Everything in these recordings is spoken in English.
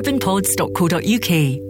urbanpods.co.uk.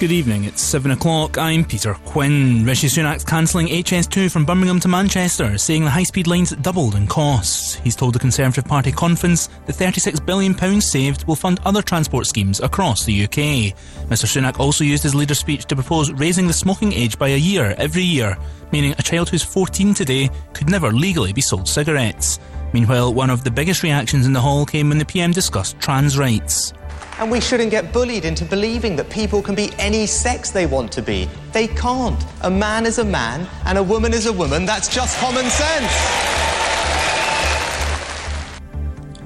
Good evening, it's 7 o'clock. I'm Peter Quinn. Rishi Sunak's cancelling HS2 from Birmingham to Manchester, saying the high speed lines doubled in costs. He's told the Conservative Party conference the £36 billion saved will fund other transport schemes across the UK. Mr Sunak also used his leader speech to propose raising the smoking age by a year every year, meaning a child who's 14 today could never legally be sold cigarettes. Meanwhile, one of the biggest reactions in the hall came when the PM discussed trans rights. And we shouldn't get bullied into believing that people can be any sex they want to be. They can't. A man is a man and a woman is a woman. That's just common sense.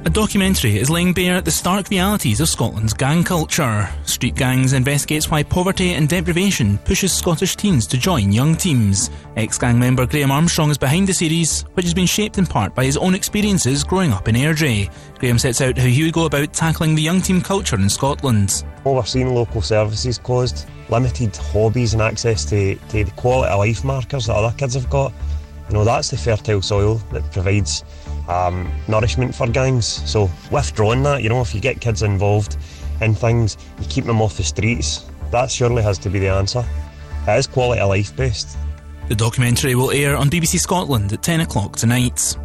A documentary is laying bare the stark realities of Scotland's gang culture. Street Gangs investigates why poverty and deprivation pushes Scottish teens to join young teams. Ex-gang member Graham Armstrong is behind the series, which has been shaped in part by his own experiences growing up in Airdrie. Graham sets out how he would go about tackling the young team culture in Scotland. Well, we're seeing local services closed, limited hobbies and access to, to the quality of life markers that other kids have got. You know, that's the fertile soil that provides um, nourishment for gangs. So withdrawing that, you know, if you get kids involved in things, you keep them off the streets. That surely has to be the answer. It is quality of life based. The documentary will air on BBC Scotland at 10 o'clock tonight.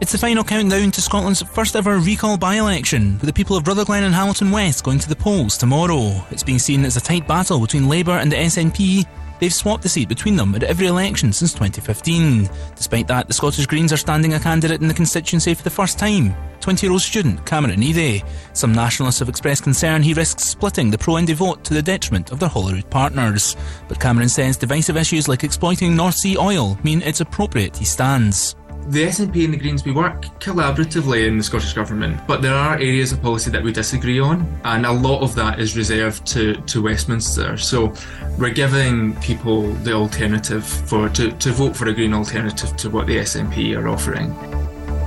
It's the final countdown to Scotland's first ever recall by election, with the people of Rutherglen and Hamilton West going to the polls tomorrow. It's being seen as a tight battle between Labour and the SNP, They've swapped the seat between them at every election since 2015. Despite that, the Scottish Greens are standing a candidate in the constituency for the first time. 20 year old student Cameron Eadie. Some nationalists have expressed concern he risks splitting the pro Indi vote to the detriment of their Holyrood partners. But Cameron says divisive issues like exploiting North Sea oil mean it's appropriate he stands the SNP and the Greens, we work collaboratively in the Scottish Government, but there are areas of policy that we disagree on, and a lot of that is reserved to, to Westminster. So we're giving people the alternative for to, to vote for a Green alternative to what the SNP are offering.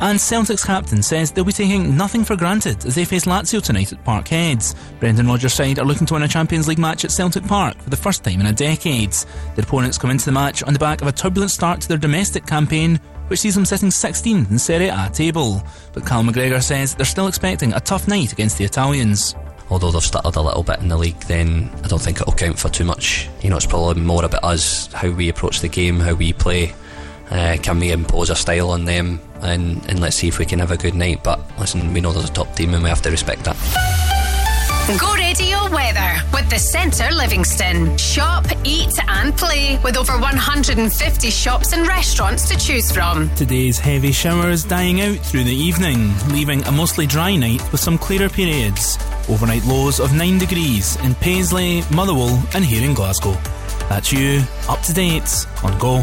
And Celtic's captain says they'll be taking nothing for granted as they face Lazio tonight at Parkheads. Brendan Rodgers' side are looking to win a Champions League match at Celtic Park for the first time in a decade. Their opponents come into the match on the back of a turbulent start to their domestic campaign, which sees them sitting 16th in Serie A table. But Cal McGregor says they're still expecting a tough night against the Italians although they've stuttered a little bit in the league, then I don't think it'll count for too much. You know, it's probably more about us, how we approach the game, how we play. Uh, can we impose a style on them, and, and let's see if we can have a good night. But listen, we know there's a top team, and we have to respect that. Go radio weather with the Centre Livingston. Shop, eat, and play with over 150 shops and restaurants to choose from. Today's heavy showers dying out through the evening, leaving a mostly dry night with some clearer periods. Overnight lows of 9 degrees in Paisley, Motherwell, and here in Glasgow. That's you, up to date on Go.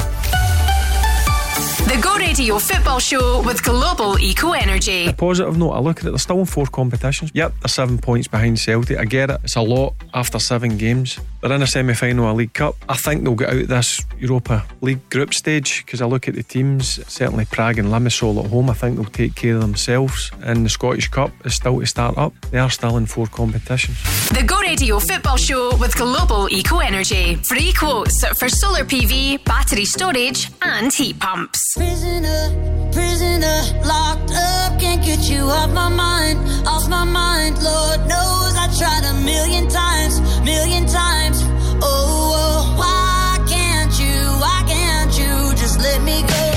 The Go Radio Football Show with Global Eco Energy. A positive note, I look at it, they're still in four competitions. Yep, they're seven points behind Celtic. I get it, it's a lot after seven games. They're in a semi final of League Cup. I think they'll get out this Europa League group stage because I look at the teams, certainly Prague and Limassol at home, I think they'll take care of themselves. And the Scottish Cup is still to start up. They are still in four competitions. The Go Radio Football Show with Global Eco Energy. Free quotes for solar PV, battery storage, and heat pumps. Prisoner, prisoner, locked up, can't get you off my mind, off my mind. Lord knows I tried a million times, million times. Oh, oh why can't you, why can't you just let me go?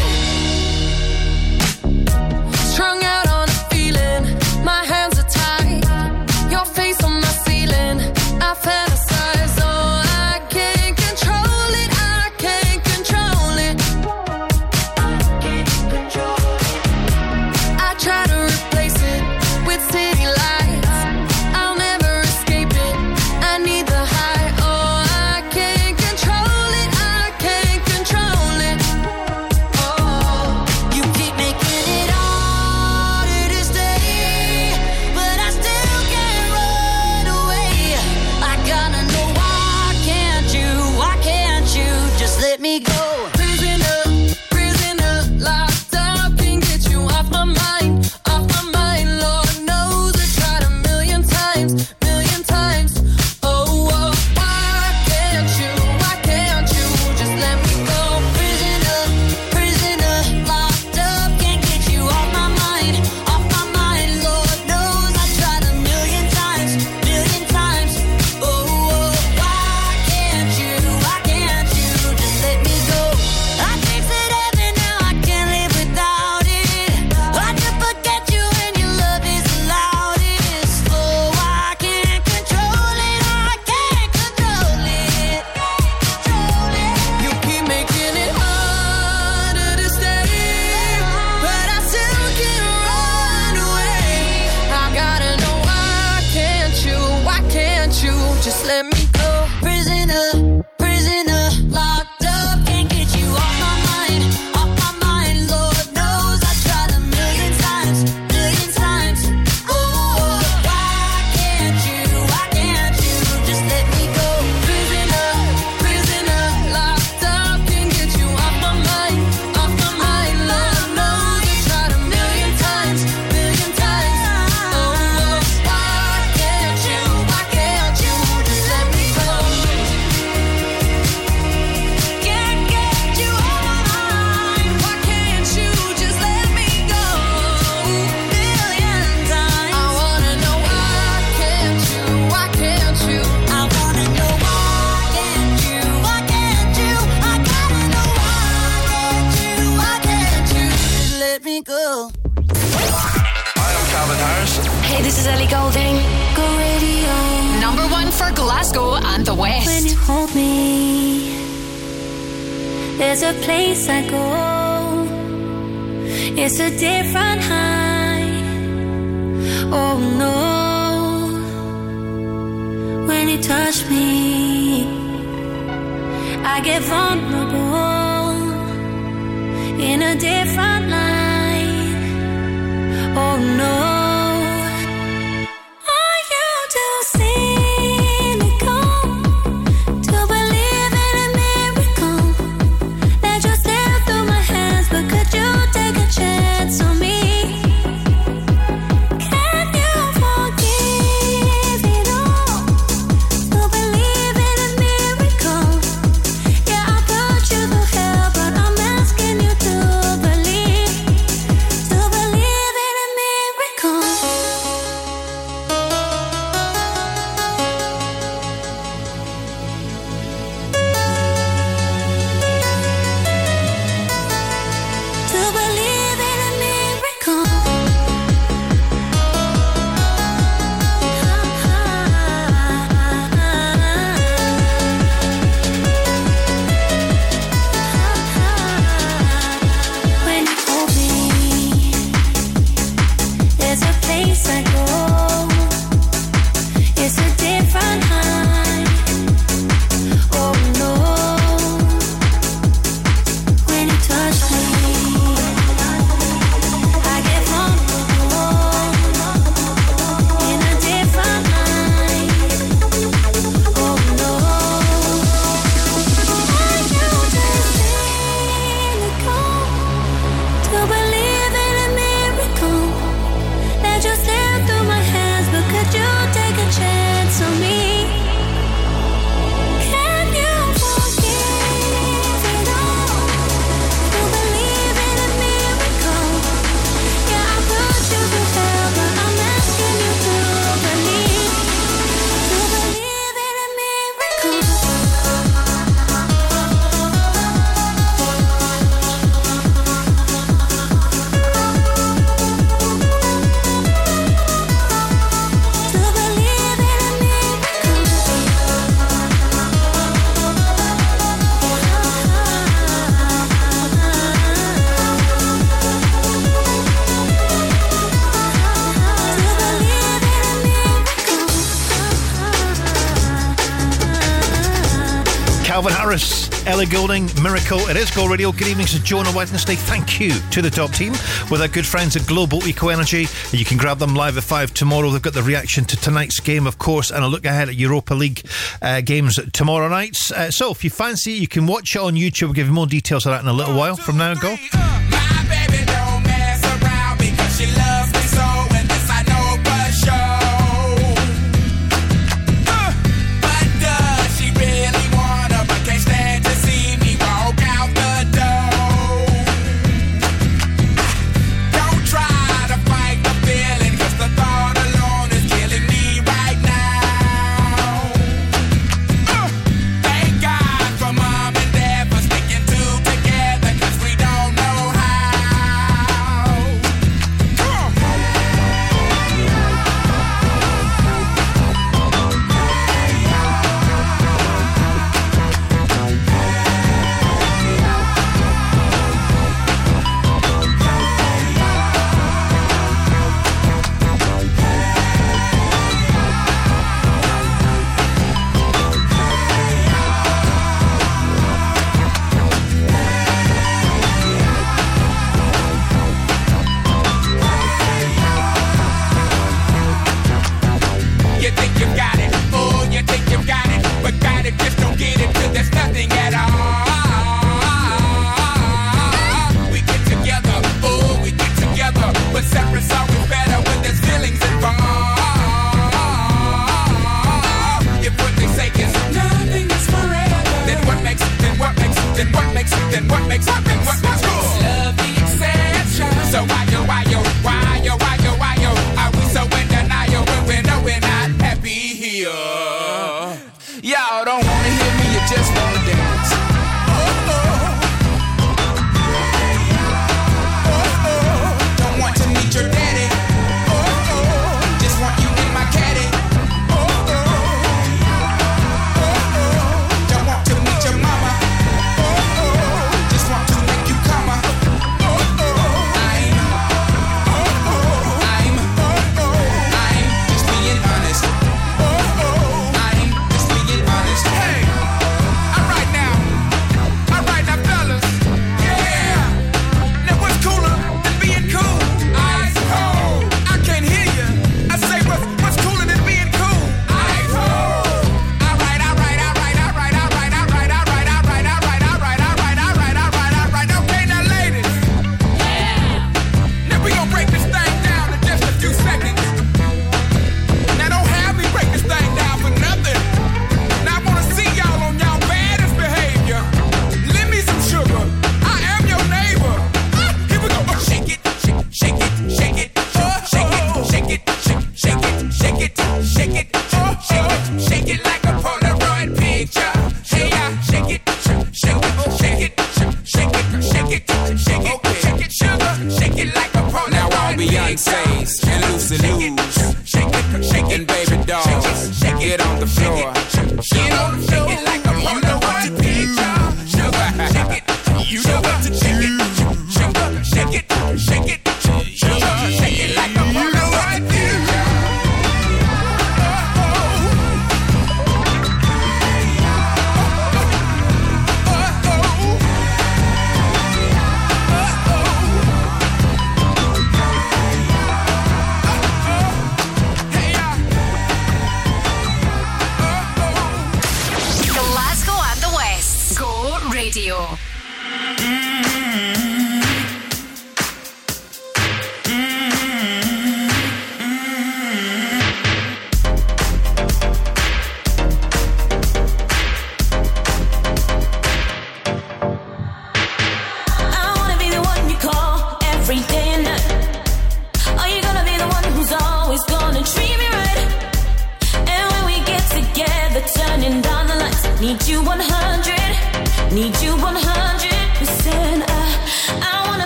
Ellie Goulding, Miracle. It is Go Radio. Good evening, it's Jonah Wednesday. Thank you to the top team with our good friends at Global Eco Energy. You can grab them live at 5 tomorrow. They've got the reaction to tonight's game, of course, and a look ahead at Europa League uh, games tomorrow night. Uh, so if you fancy it, you can watch it on YouTube. We'll give you more details of that in a little while from now. Go.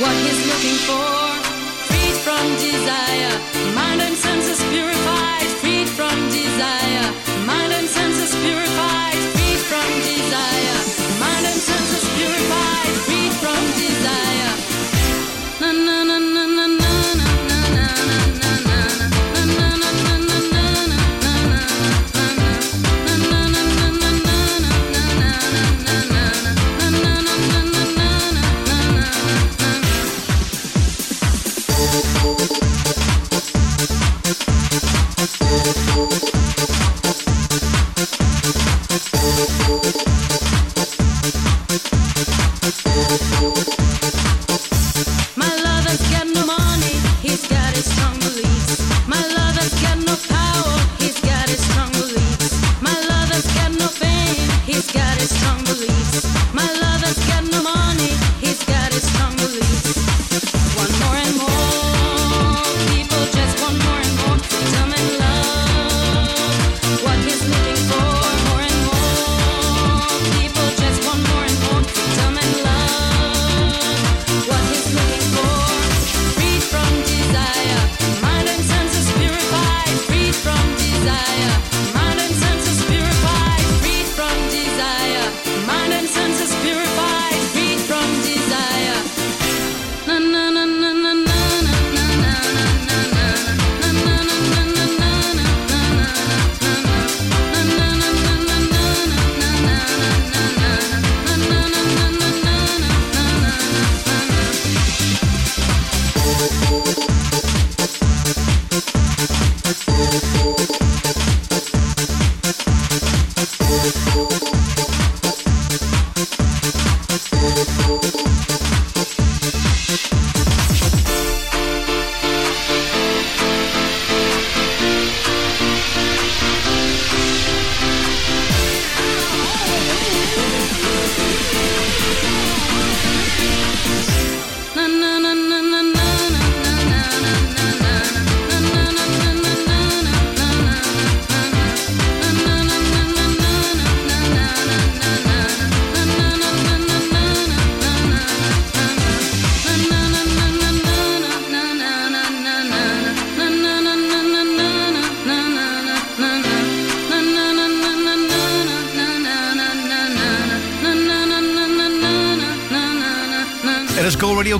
what he's looking for, freed from desire, mind and soul.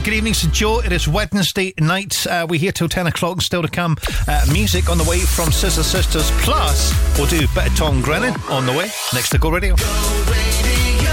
Good evening, St. Joe. It is Wednesday night. Uh, we're here till 10 o'clock still to come. Uh, music on the way from Scissor Sisters. Plus, we'll do a bit Tom Grennan on the way next to Go Radio. Go Radio.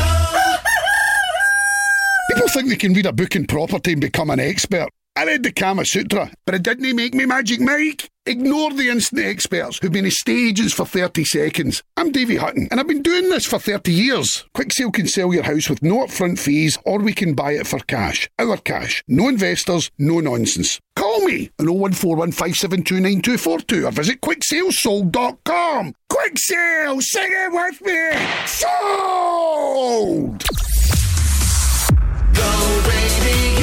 People think they can read a book in property and become an expert. I read the Kama Sutra, but it didn't make me Magic Mike. Ignore the instant experts who've been in stages for 30 seconds. I'm Davy Hutton, and I've been doing this for 30 years. Quick Sale can sell your house with no upfront fees, or we can buy it for cash. Our cash. No investors, no nonsense. Call me on 01415729242 or visit quicksalesold.com. Quick Sale, sing it with me. Sold! Go.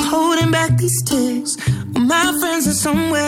Holding back these tears. My friends are somewhere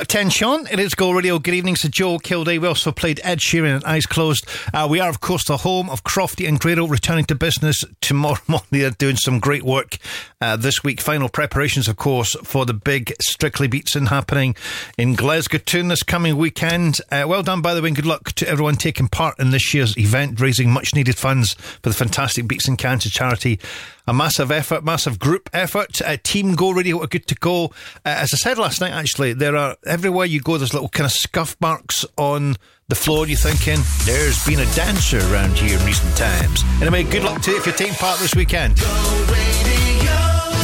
attention. It is Go Radio. Good evening to Joe Kilday. We also played Ed Sheeran and Eyes Closed. Uh, we are, of course, the home of Crofty and Grado returning to business tomorrow morning. They're doing some great work uh, this week. Final preparations, of course, for the big Strictly Beatson happening in Glasgow this coming weekend. Uh, well done, by the way, and good luck to everyone taking part in this year's event, raising much needed funds for the fantastic Beatson Cancer Charity. A massive effort, massive group effort. Uh, Team Go Radio are good to go. Uh, as I said last night, actually, there are everywhere you go, there's little kind of scuff marks on the floor. You're thinking, there's been a dancer around here in recent times. Anyway, good luck to you if you're taking part this weekend.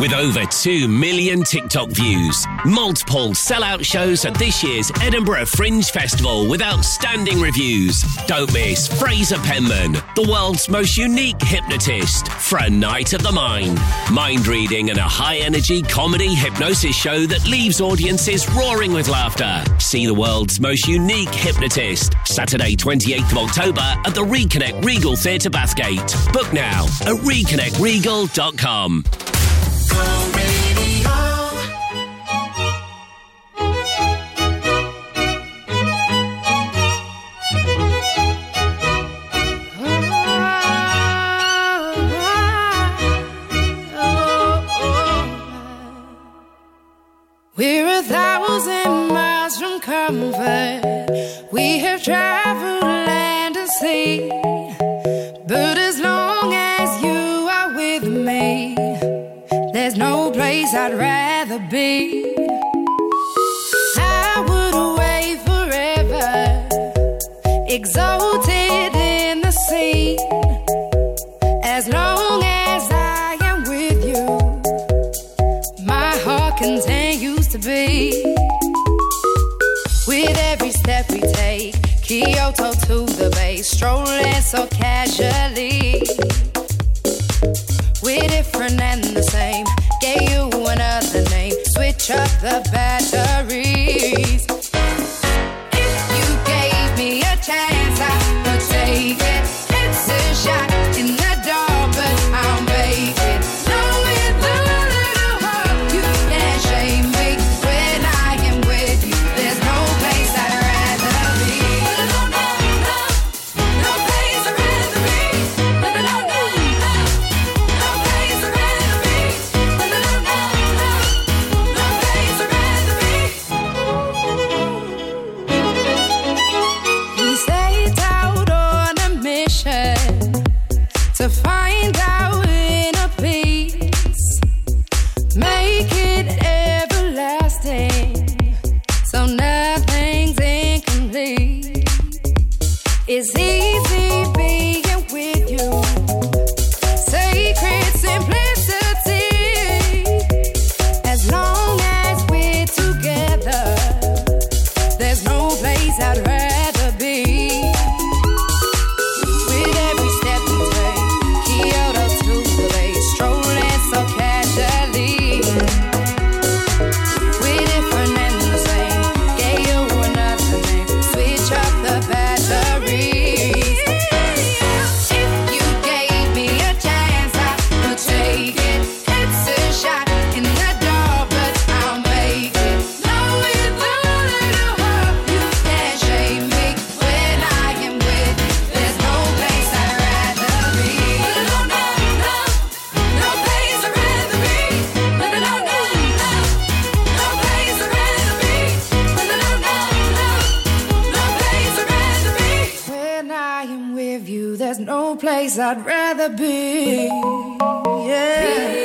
With over 2 million TikTok views, multiple sellout shows at this year's Edinburgh Fringe Festival with outstanding reviews. Don't miss Fraser Penman, the world's most unique hypnotist, for a night of the mind. Mind reading and a high energy comedy hypnosis show that leaves audiences roaring with laughter. See the world's most unique hypnotist, Saturday, 28th of October at the Reconnect Regal Theatre Bathgate. Book now at reconnectregal.com. We have traveled land and sea. There's no place I'd rather be. I would away forever, exalted in the sea. As long as I am with you, my heart continues to be. With every step we take, Kyoto to the bay, strolling so casually. We're different and the same. Gave you another name. Switch up the batteries. I'd rather be. Gave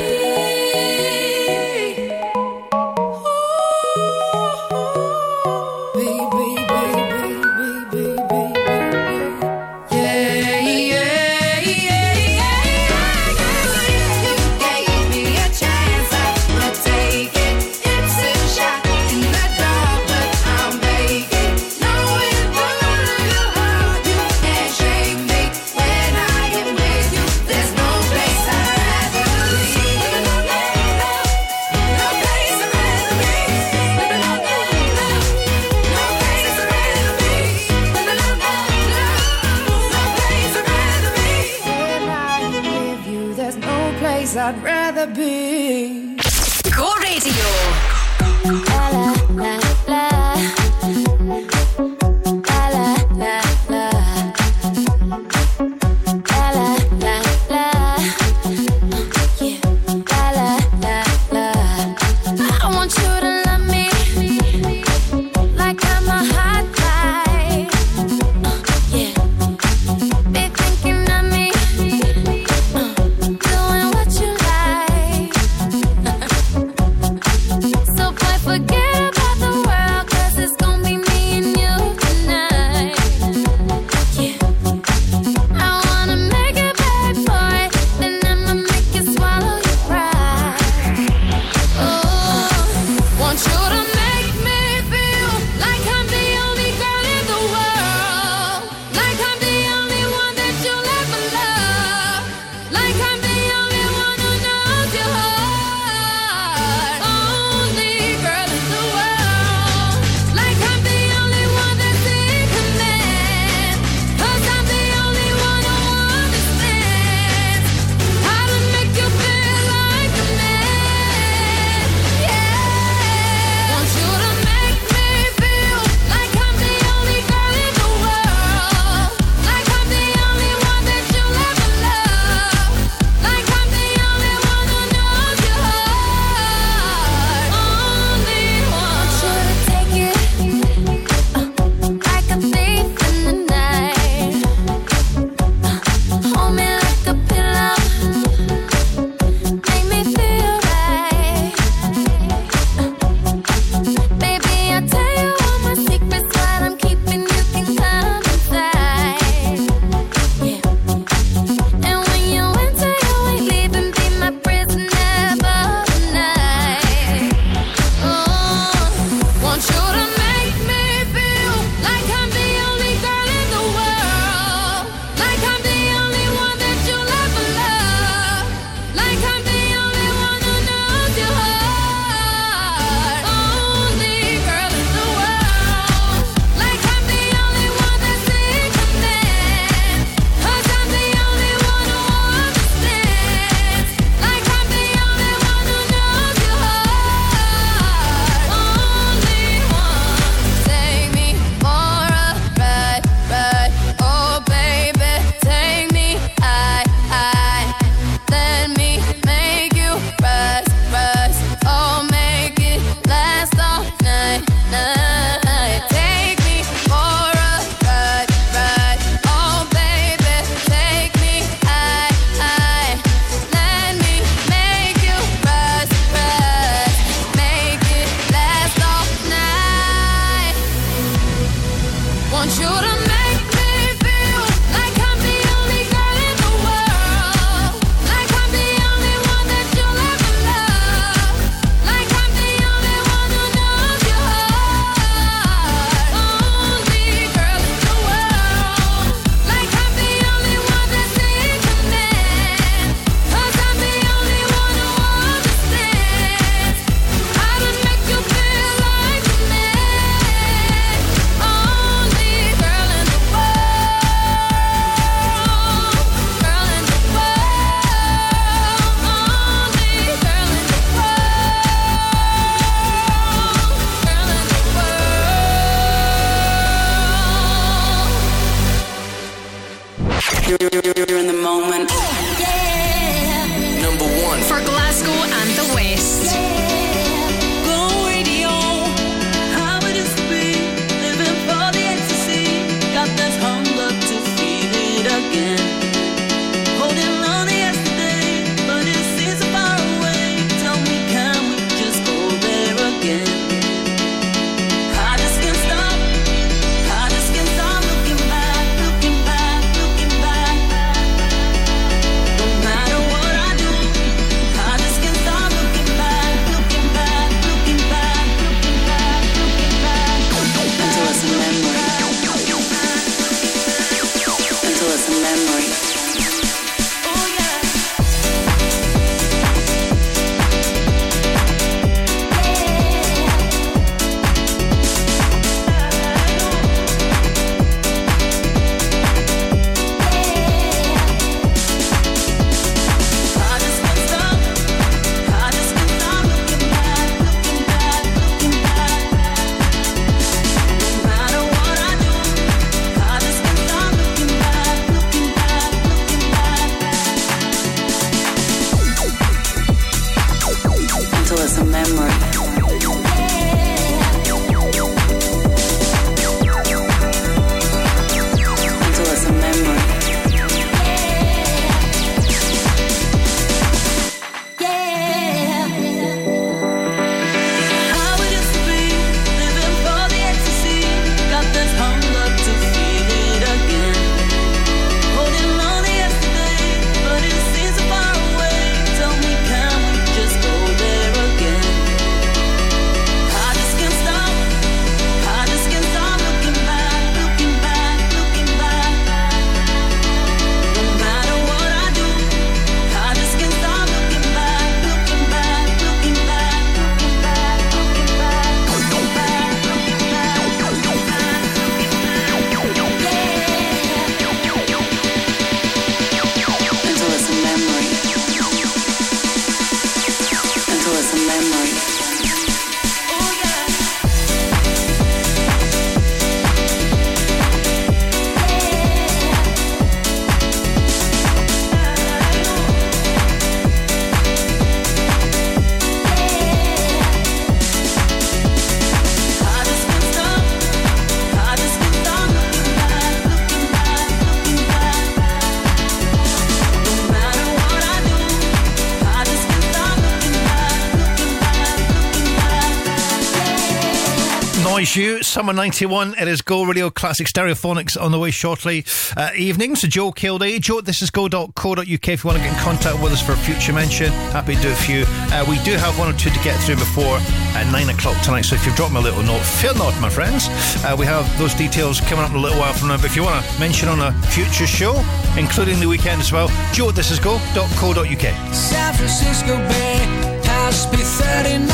Summer 91. It is Go Radio Classic Stereophonics on the way shortly. Uh, evening, so Joe Kilday. Joe, this is go.co.uk if you want to get in contact with us for a future mention. Happy to do for you. Uh, we do have one or two to get through before at 9 o'clock tonight, so if you've dropped me a little note, fear not, my friends. Uh, we have those details coming up in a little while from now, but if you want to mention on a future show, including the weekend as well, Joe, this is go.co.uk. San Francisco Bay, past Pier 39,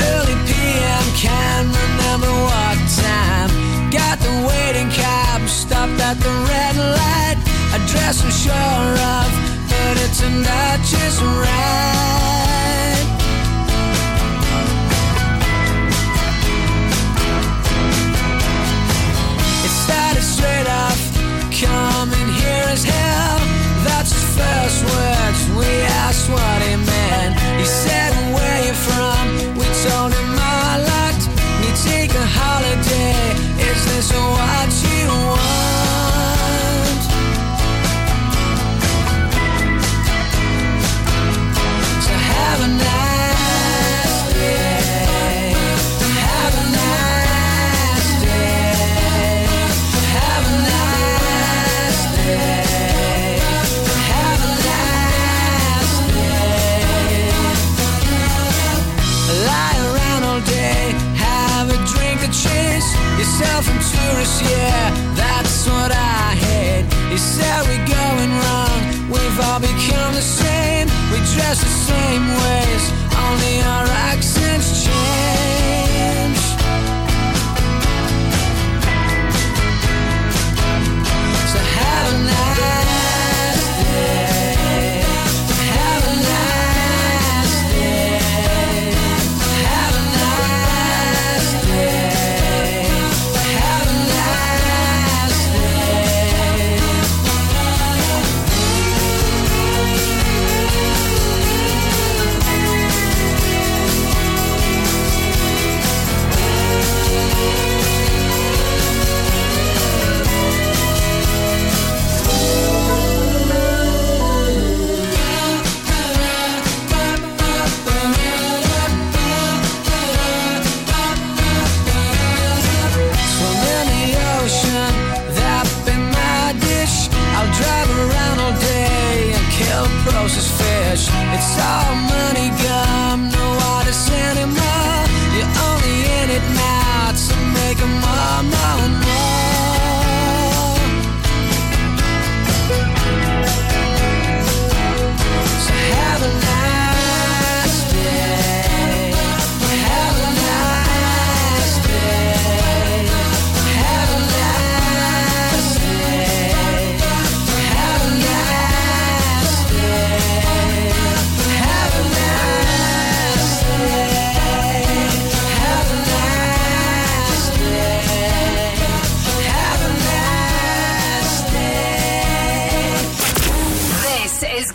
early PM, can't remember time. Got the waiting cab, stopped at the red light. Address I'm sure of, but it turned out just right. It started straight off, coming here as hell. That's his first words. We asked what he meant. He said, Where you from? We told him I locked. We take a holiday. Is this what you tourists, yeah, that's what I hate. He said we're going wrong, we've all become the same, we dress the same ways, only our accents all money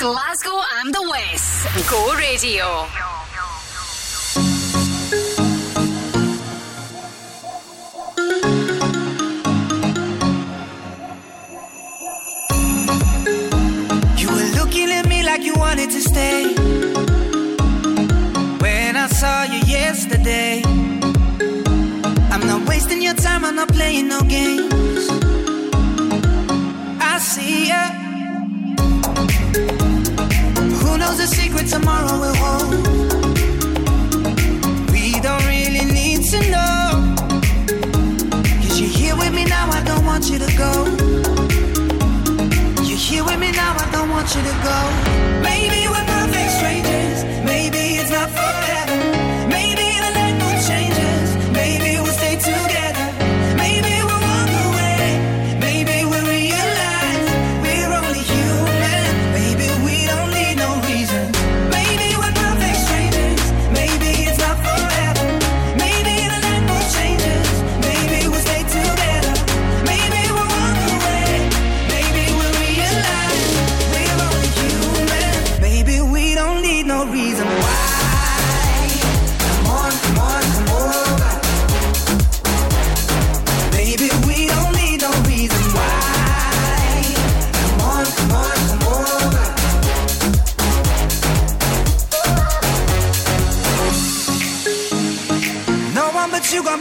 Glasgow and the West. Go Radio. You were looking at me like you wanted to stay. When I saw you yesterday, I'm not wasting your time, I'm not playing no games. I see ya. The secret tomorrow will hold? We don't really need to know. Cause you're here with me now, I don't want you to go. You're here with me now, I don't want you to go. Maybe we're perfect strangers. Maybe it's not forever.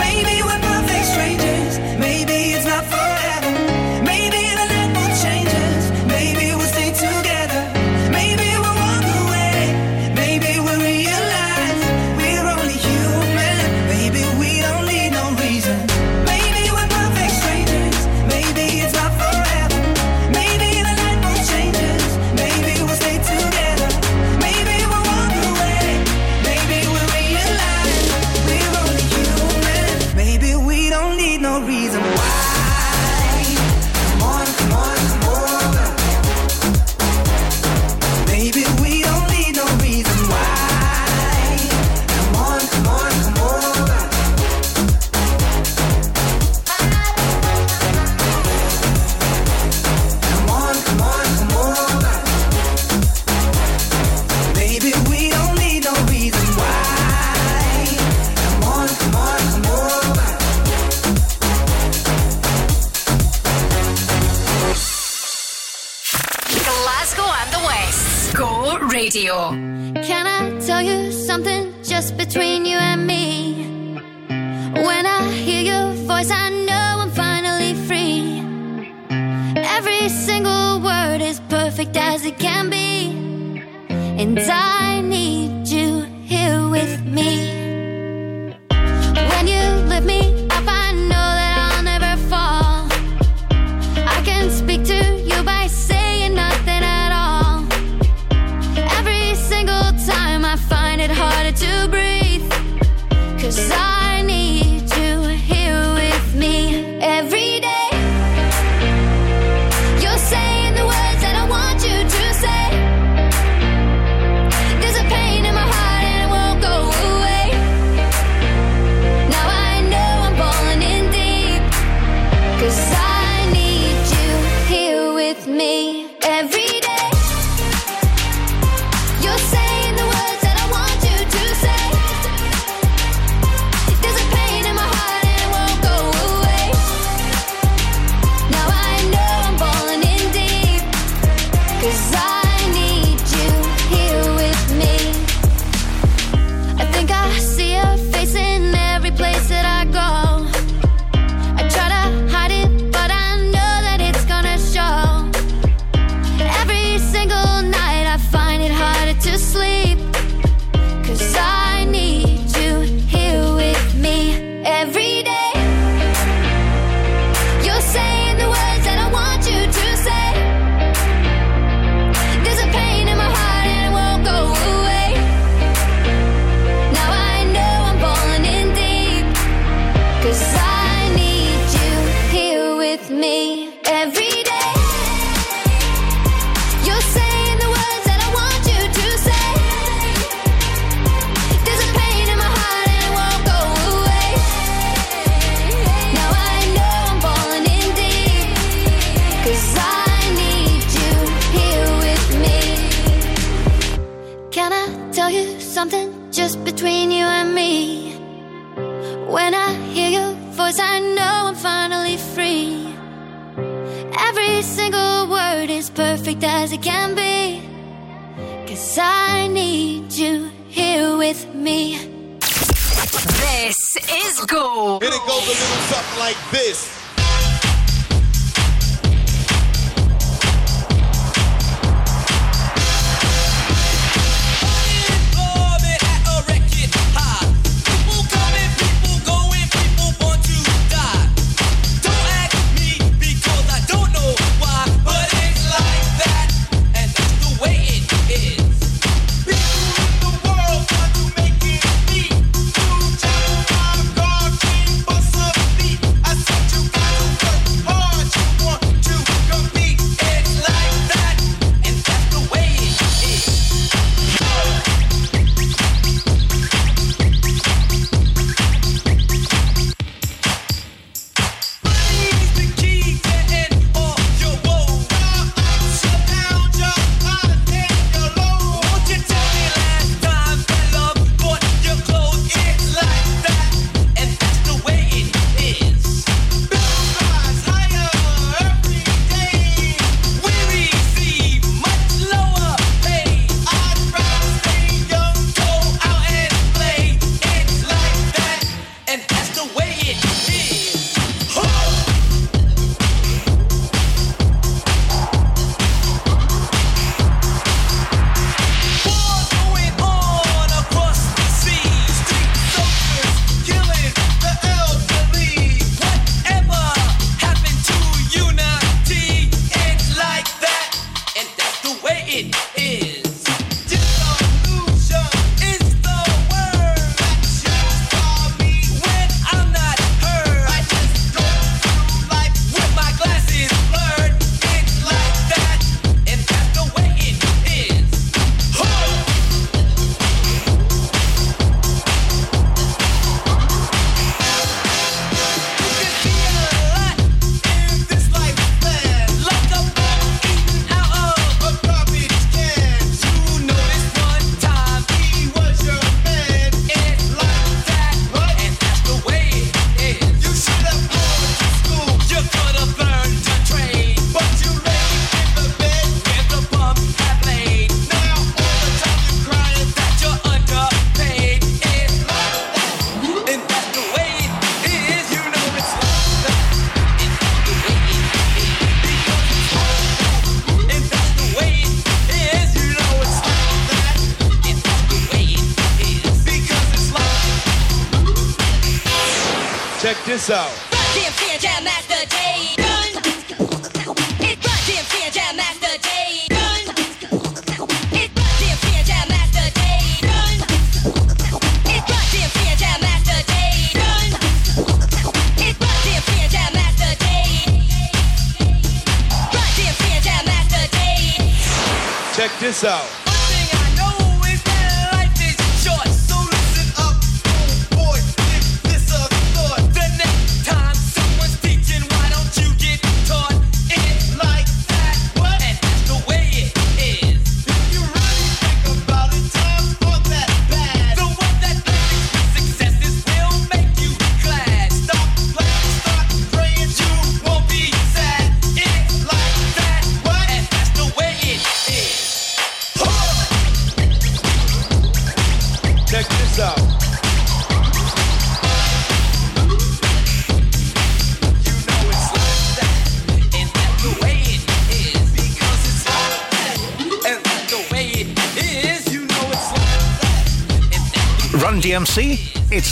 Baby, we're perfect strangers. between you and me. When I hear your voice, I know I'm finally free. Every single word is perfect as it can be. Cause I need you here with me. This is gold. And it goes a little something like this.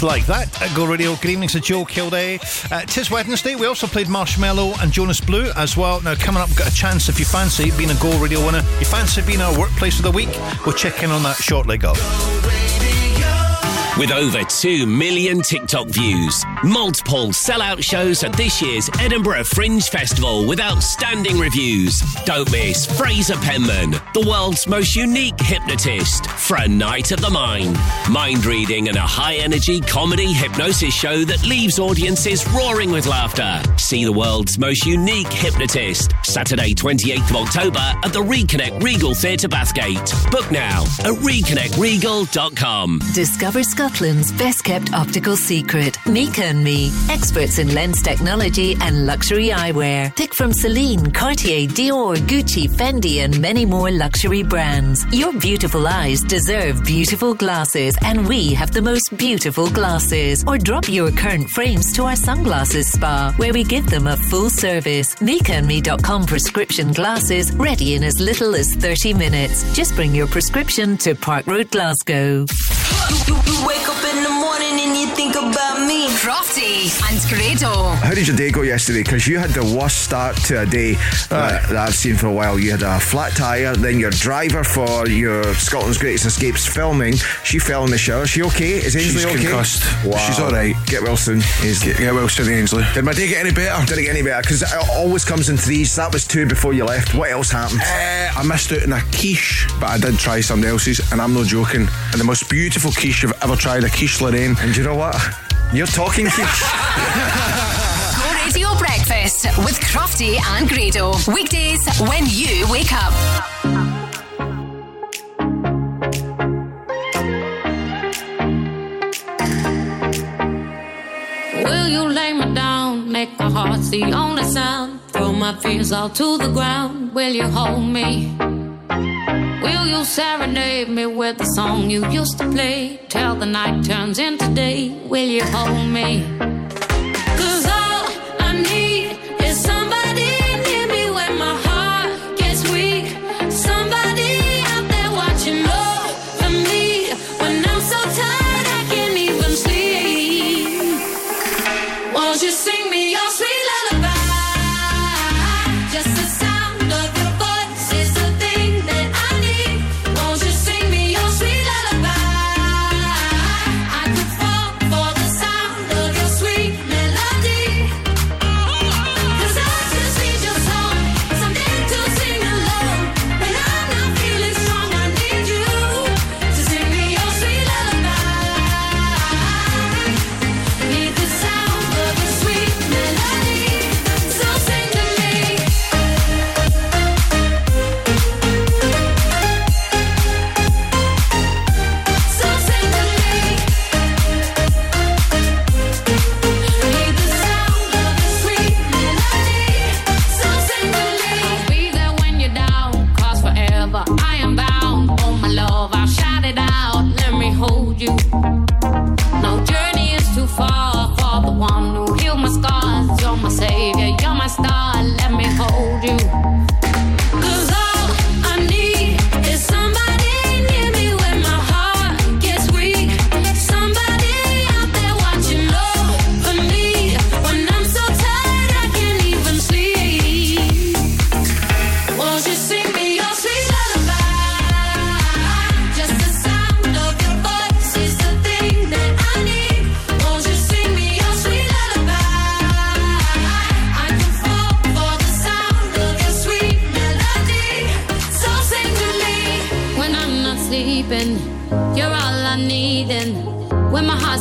Like that at Go Radio. Good evening to Joe Kilday. Uh, tis Wednesday. We also played Marshmello and Jonas Blue as well. Now, coming up, got a chance if you fancy being a Go Radio winner, you fancy being our workplace of the week, we'll check in on that shortly. Go. With over 2 million TikTok views, multiple sellout shows at this year's Edinburgh Fringe Festival with outstanding reviews. Don't miss Fraser Penman, the world's most unique hypnotist, for a night of the mind. Mind reading and a high energy comedy hypnosis show that leaves audiences roaring with laughter. See the world's most unique hypnotist, Saturday, 28th of October at the Reconnect Regal Theatre Bathgate. Book now at reconnectregal.com. Discover Scotland's best kept optical secret. Mika and Me, experts in lens technology and luxury eyewear. Pick from Celine, Cartier, Dior, Gucci, Fendi, and many more luxury brands. Your beautiful eyes deserve beautiful glasses, and we have the most beautiful glasses. Or drop your current frames to our sunglasses spa, where we give them a full service. MikaandMe.com prescription glasses ready in as little as 30 minutes. Just bring your prescription to Park Road, Glasgow. Think about me. Crofty and Grado. How did your day go yesterday? Because you had the worst start to a day that, that I've seen for a while. You had a flat tyre, then your driver for your Scotland's Greatest Escapes filming, she fell in the shower. She okay? Is Ainsley She's okay? concussed. Wow. She's all right. Get well soon, Ainsley. Get, get well soon, Ainsley. Did my day get any better? Did it get any better? Because it always comes in threes. That was two before you left. What else happened? Uh, I missed out on a quiche, but I did try somebody else's, and I'm not joking. And the most beautiful quiche I've ever tried, a quiche Lorraine. And you know what? You're talking quiche. Go Radio Breakfast with Crofty and Grado. Weekdays when you wake up. Will you lay me down? Make my heart the only sound. Throw my fears all to the ground. Will you hold me? Will you serenade me with the song you used to play? Till the night turns into day. Will you hold me?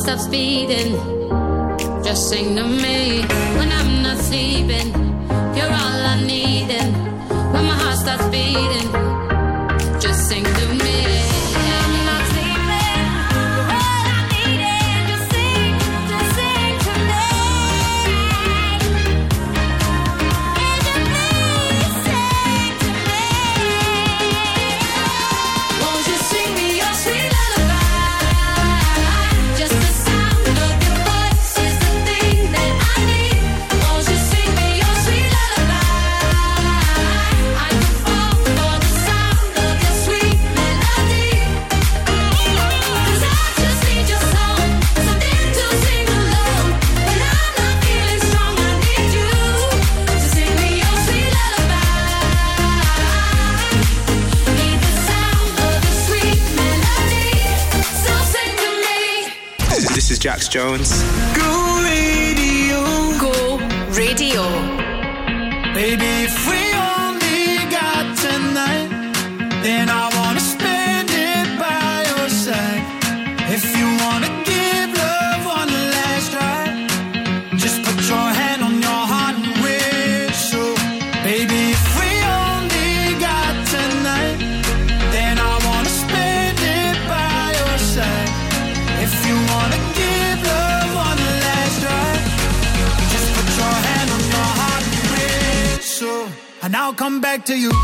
stop speeding. Just sing to me when I'm not sleeping. Jones. to you.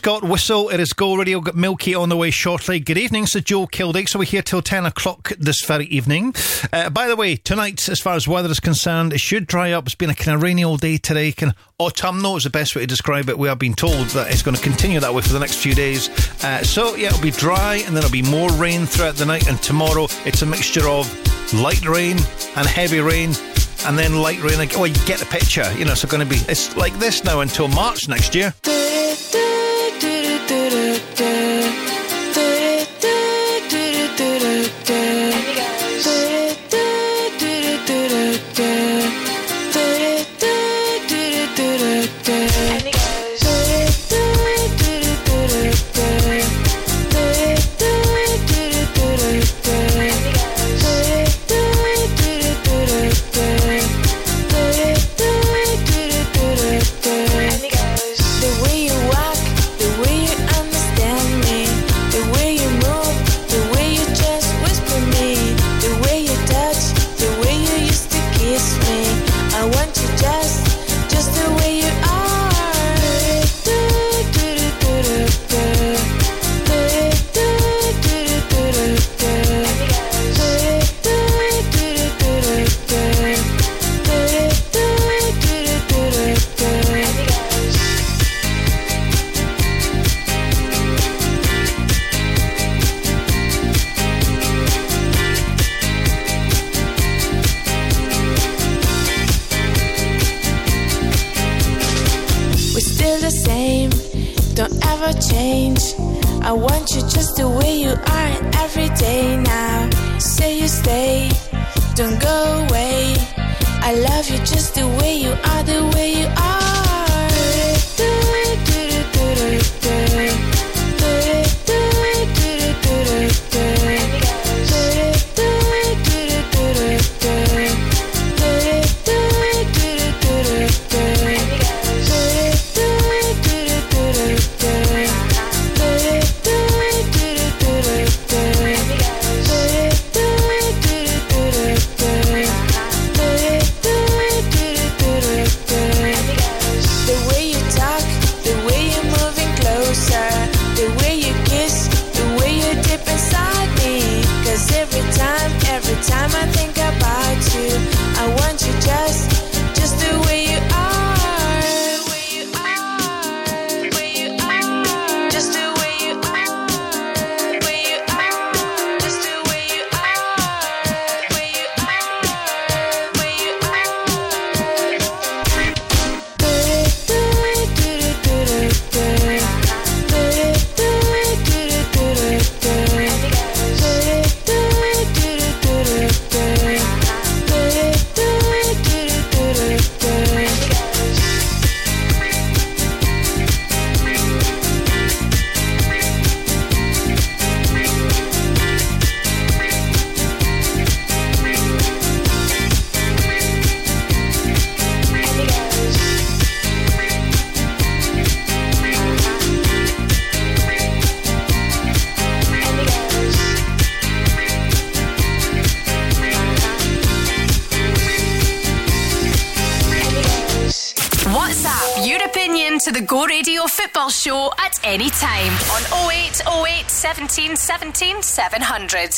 Scott Whistle. It is Go Radio. Got Milky on the way shortly. Good evening, Sir Joe Kilday. So we're here till 10 o'clock this very evening. Uh, by the way, tonight, as far as weather is concerned, it should dry up. It's been a kind of rainy all day today. Kind of autumnal is the best way to describe it. We are being told that it's going to continue that way for the next few days. Uh, so, yeah, it'll be dry and then it'll be more rain throughout the night. And tomorrow, it's a mixture of light rain and heavy rain and then light rain again. Well, you get the picture. You know, it's going to be it's like this now until March next year. 700.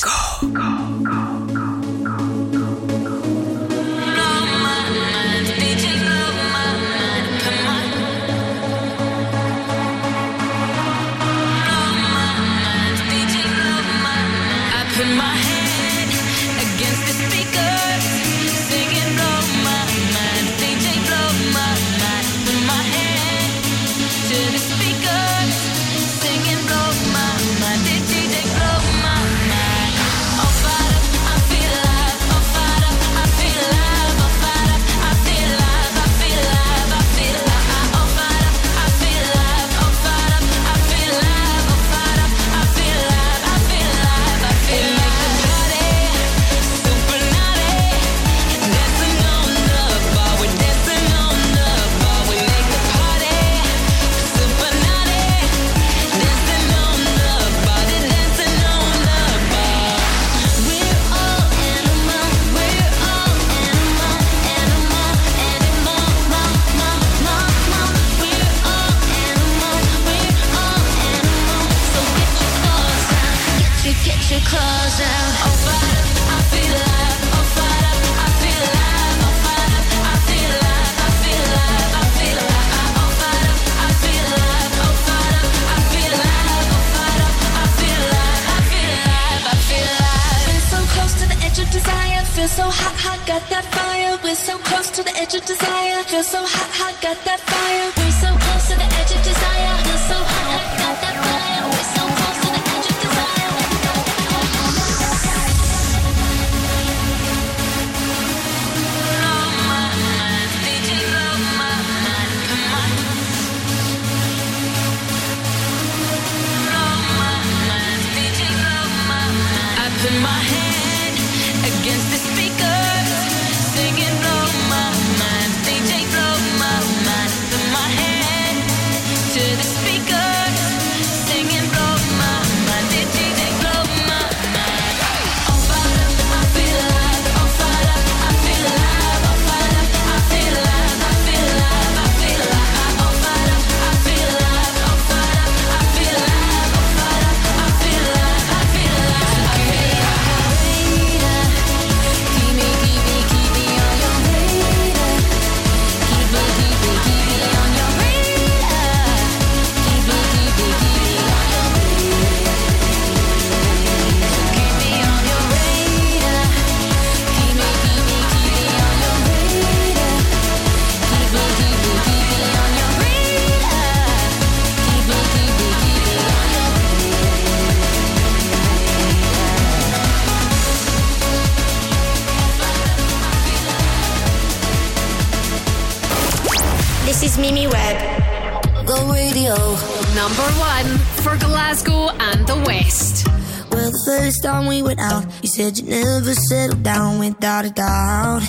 You said you'd never settle down without a doubt.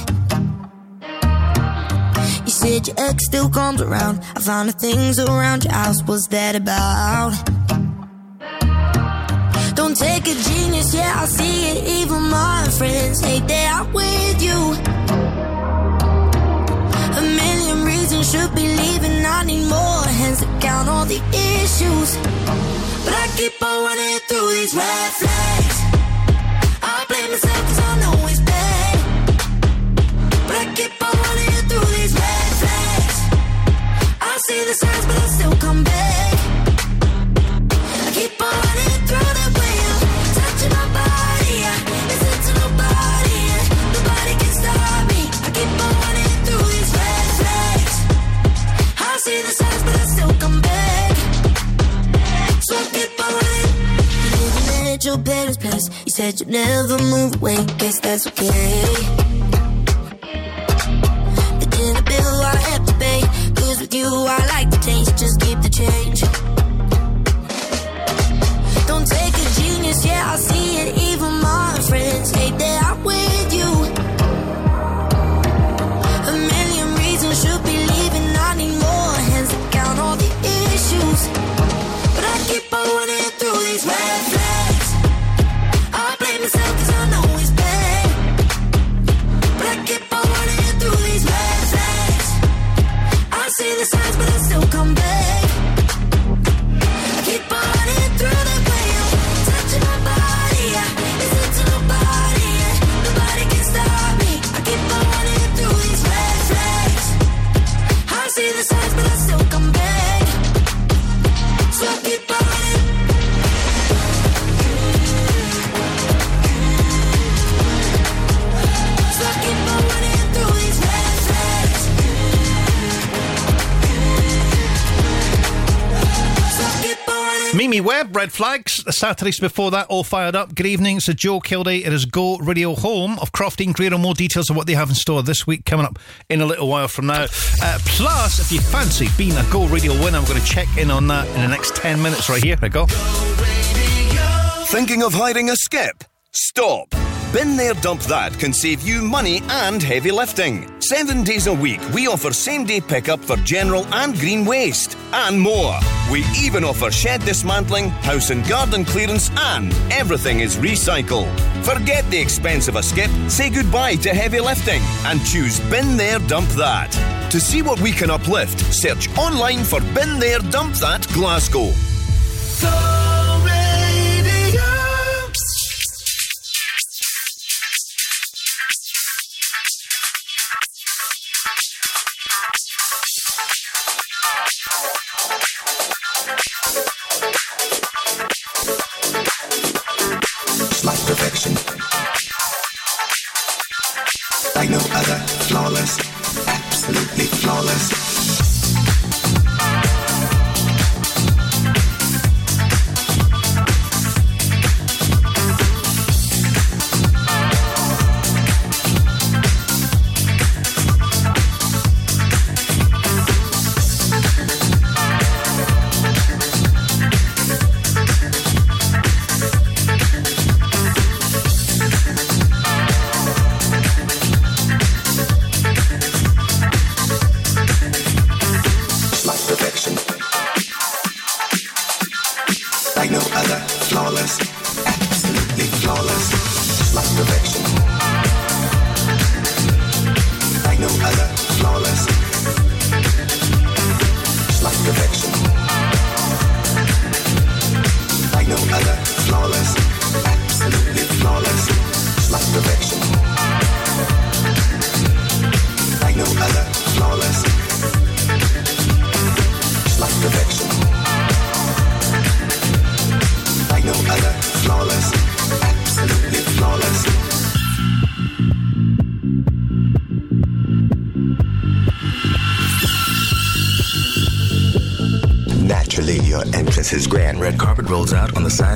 You said your ex still comes around. I found the things around your house. What's that about? You said you'd never move away. Guess that's okay. Saturdays before that, all fired up. Good evening. So Joe Kilday. It is Go Radio Home of Crofting Greer. More details of what they have in store this week coming up in a little while from now. Uh, plus, if you fancy being a Go Radio winner, I'm going to check in on that in the next 10 minutes right here. There we go. Thinking of hiding a skip? Stop. Bin There Dump That can save you money and heavy lifting. Seven days a week, we offer same day pickup for general and green waste, and more. We even offer shed dismantling, house and garden clearance, and everything is recycled. Forget the expense of a skip, say goodbye to heavy lifting, and choose Bin There Dump That. To see what we can uplift, search online for Bin There Dump That Glasgow.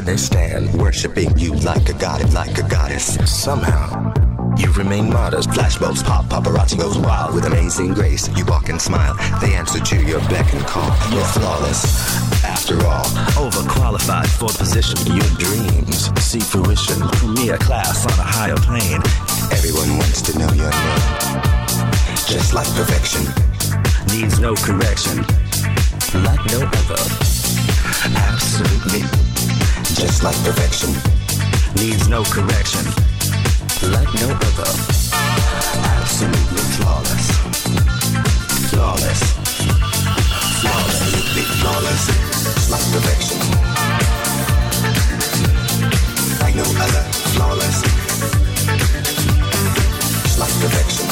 Out on the side they stand, worshiping you like a god, like a goddess. Somehow, You remain modest. Flashbulbs pop, paparazzi goes wild. With amazing grace, you walk and smile. They answer to your beck and call. You're flawless. After all, overqualified for the position. Your dreams see fruition. Premier class on a higher plane. Everyone wants to know your name. Just like perfection. Needs no correction. Like no other. Absolutely. Just like perfection. Needs no correction. Like no other. Absolutely flawless. Flawless. Flawless. Flawless. Like perfection. Like no other. Flawless. Like perfection.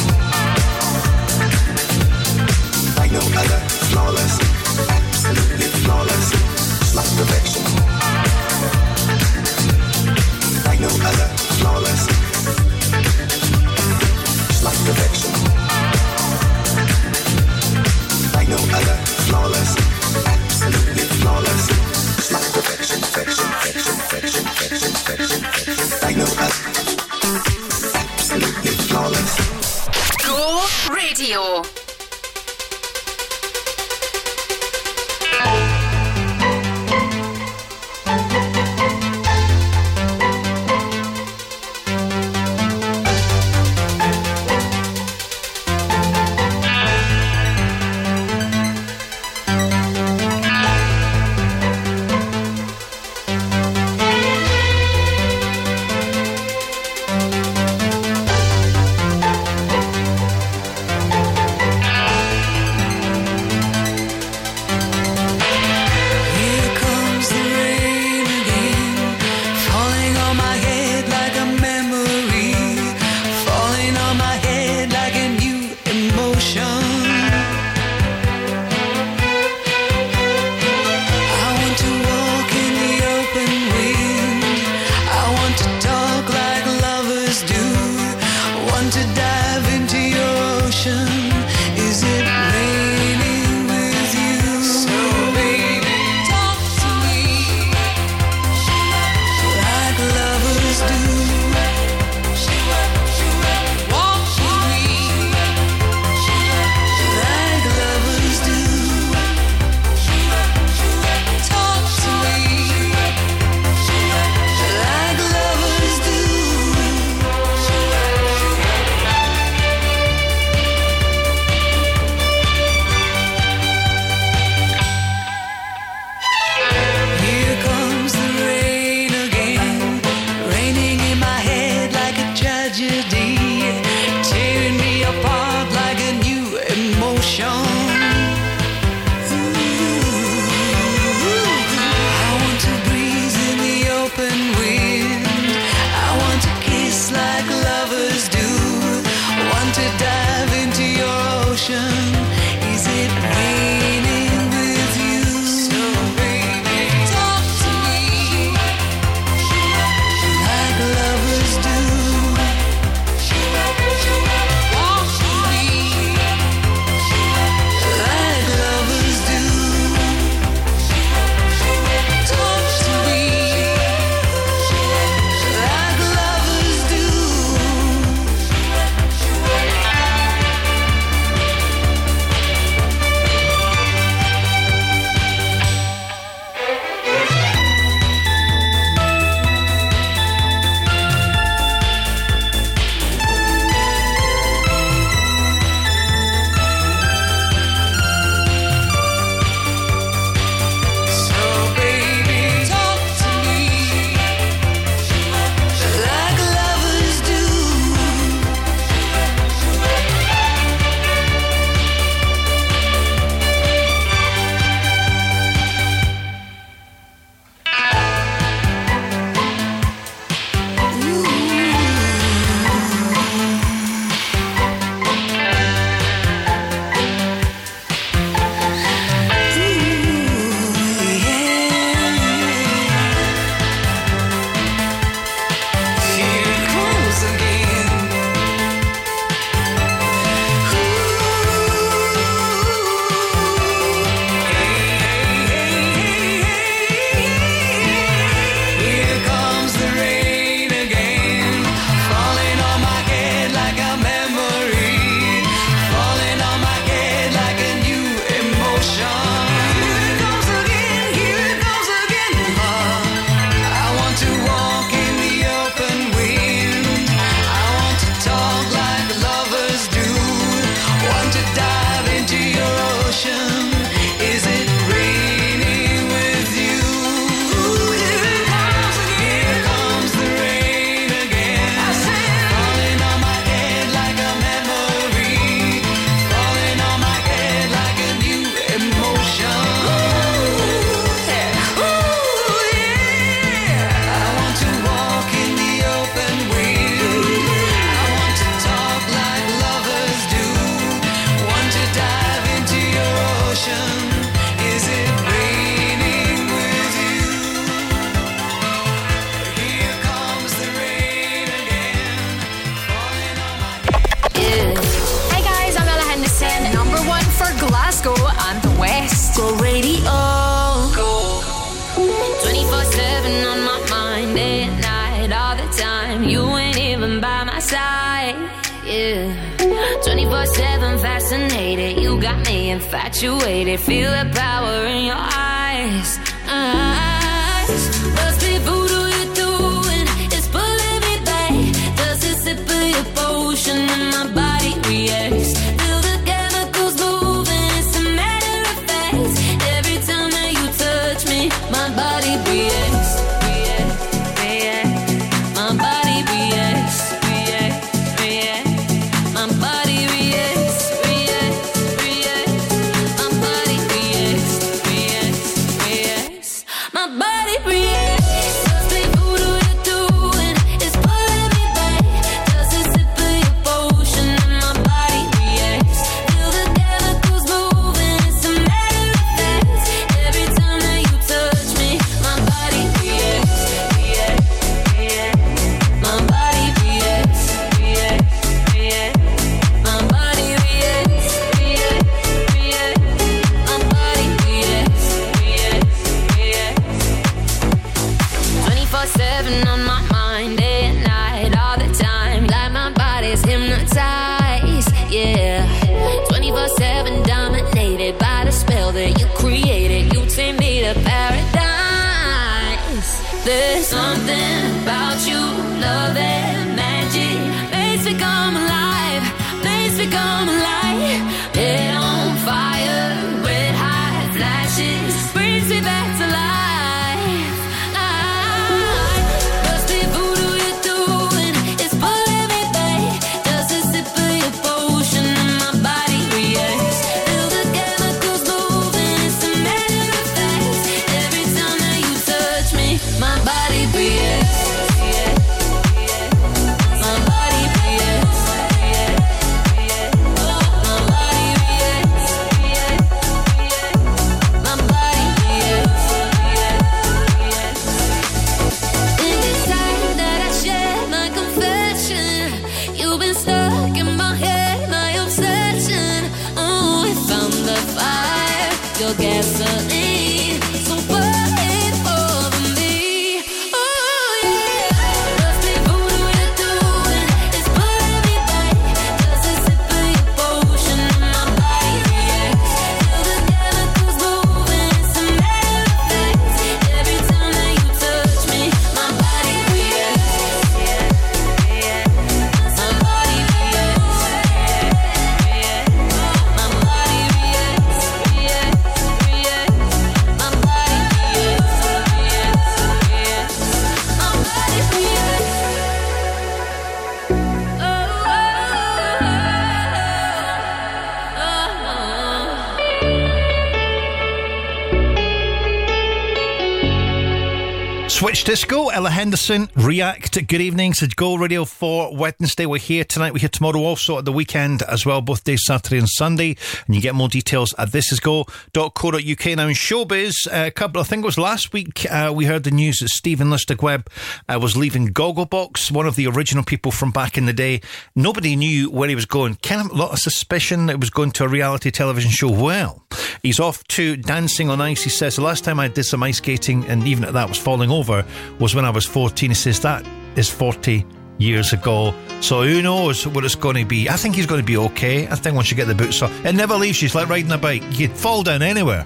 Ella Henderson, React. Good evening. It's Go Radio for Wednesday. We're here tonight. We're here tomorrow, also at the weekend as well, both days, Saturday and Sunday. And you get more details at thisisgo.co.uk. Now, in showbiz, uh, a couple, I think it was last week, uh, we heard the news that Stephen Lustig Webb uh, was leaving Gogglebox, one of the original people from back in the day. Nobody knew where he was going. Kind of a lot of suspicion that he was going to a reality television show. Well, he's off to Dancing on Ice. He says, the last time I did some ice skating, and even at that was falling over, was when I was 14. He says, that is 40 years ago. So who knows what it's going to be. I think he's going to be okay. I think once you get the boots on, it never leaves you. It's like riding a bike. You can fall down anywhere.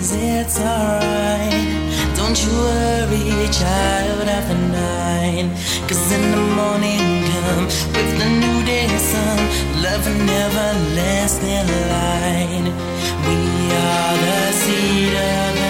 Cause it's alright. Don't you worry, child after nine. Cause in the morning come with the new day sun. Love never last in line. We are the seed of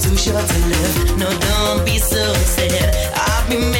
too short to live. No, don't be so sad. I'll be.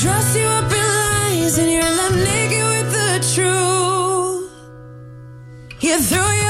dress you up in lies and you're left naked with the truth. You threw your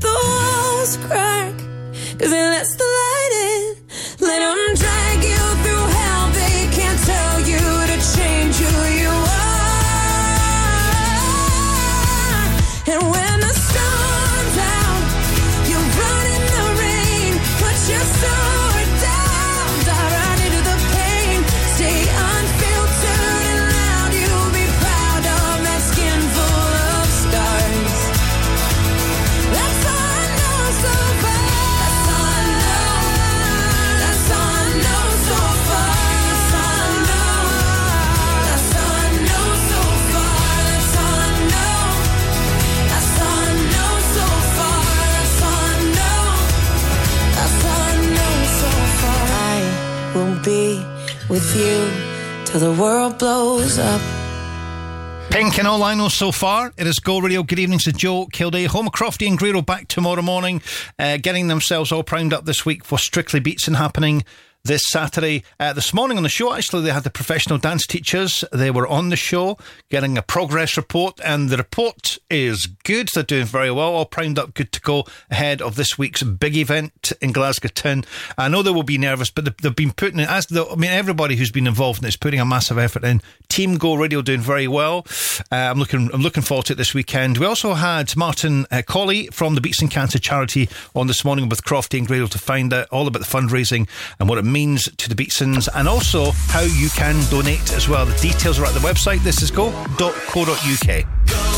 The walls crack, cause it lets the with you till the world blows up. Pink and all I know so far. It is Go Radio. Good evening to Joe Kilday. Home Crofty and Grado back tomorrow morning, uh, getting themselves all primed up this week for Strictly Beatson happening this Saturday. Uh, this morning on the show, actually, they had the professional dance teachers. They were on the show getting a progress report, and the report is good. They're doing very well, all primed up, good to go ahead of this week's big event in Glasgow Town. I know they will be nervous, but they've, been putting it, as the, I mean, everybody who's been involved in this, putting a massive effort in. Team Go Radio doing very well. Uh, I'm looking, I'm looking forward to it this weekend. We also had Martin uh, Colley from the Beatson Cancer charity on this morning with Crofty and Grado to find out all about the fundraising and what it means to the Beatsons and also how you can donate as well. The details are at the website. This is go.co.uk.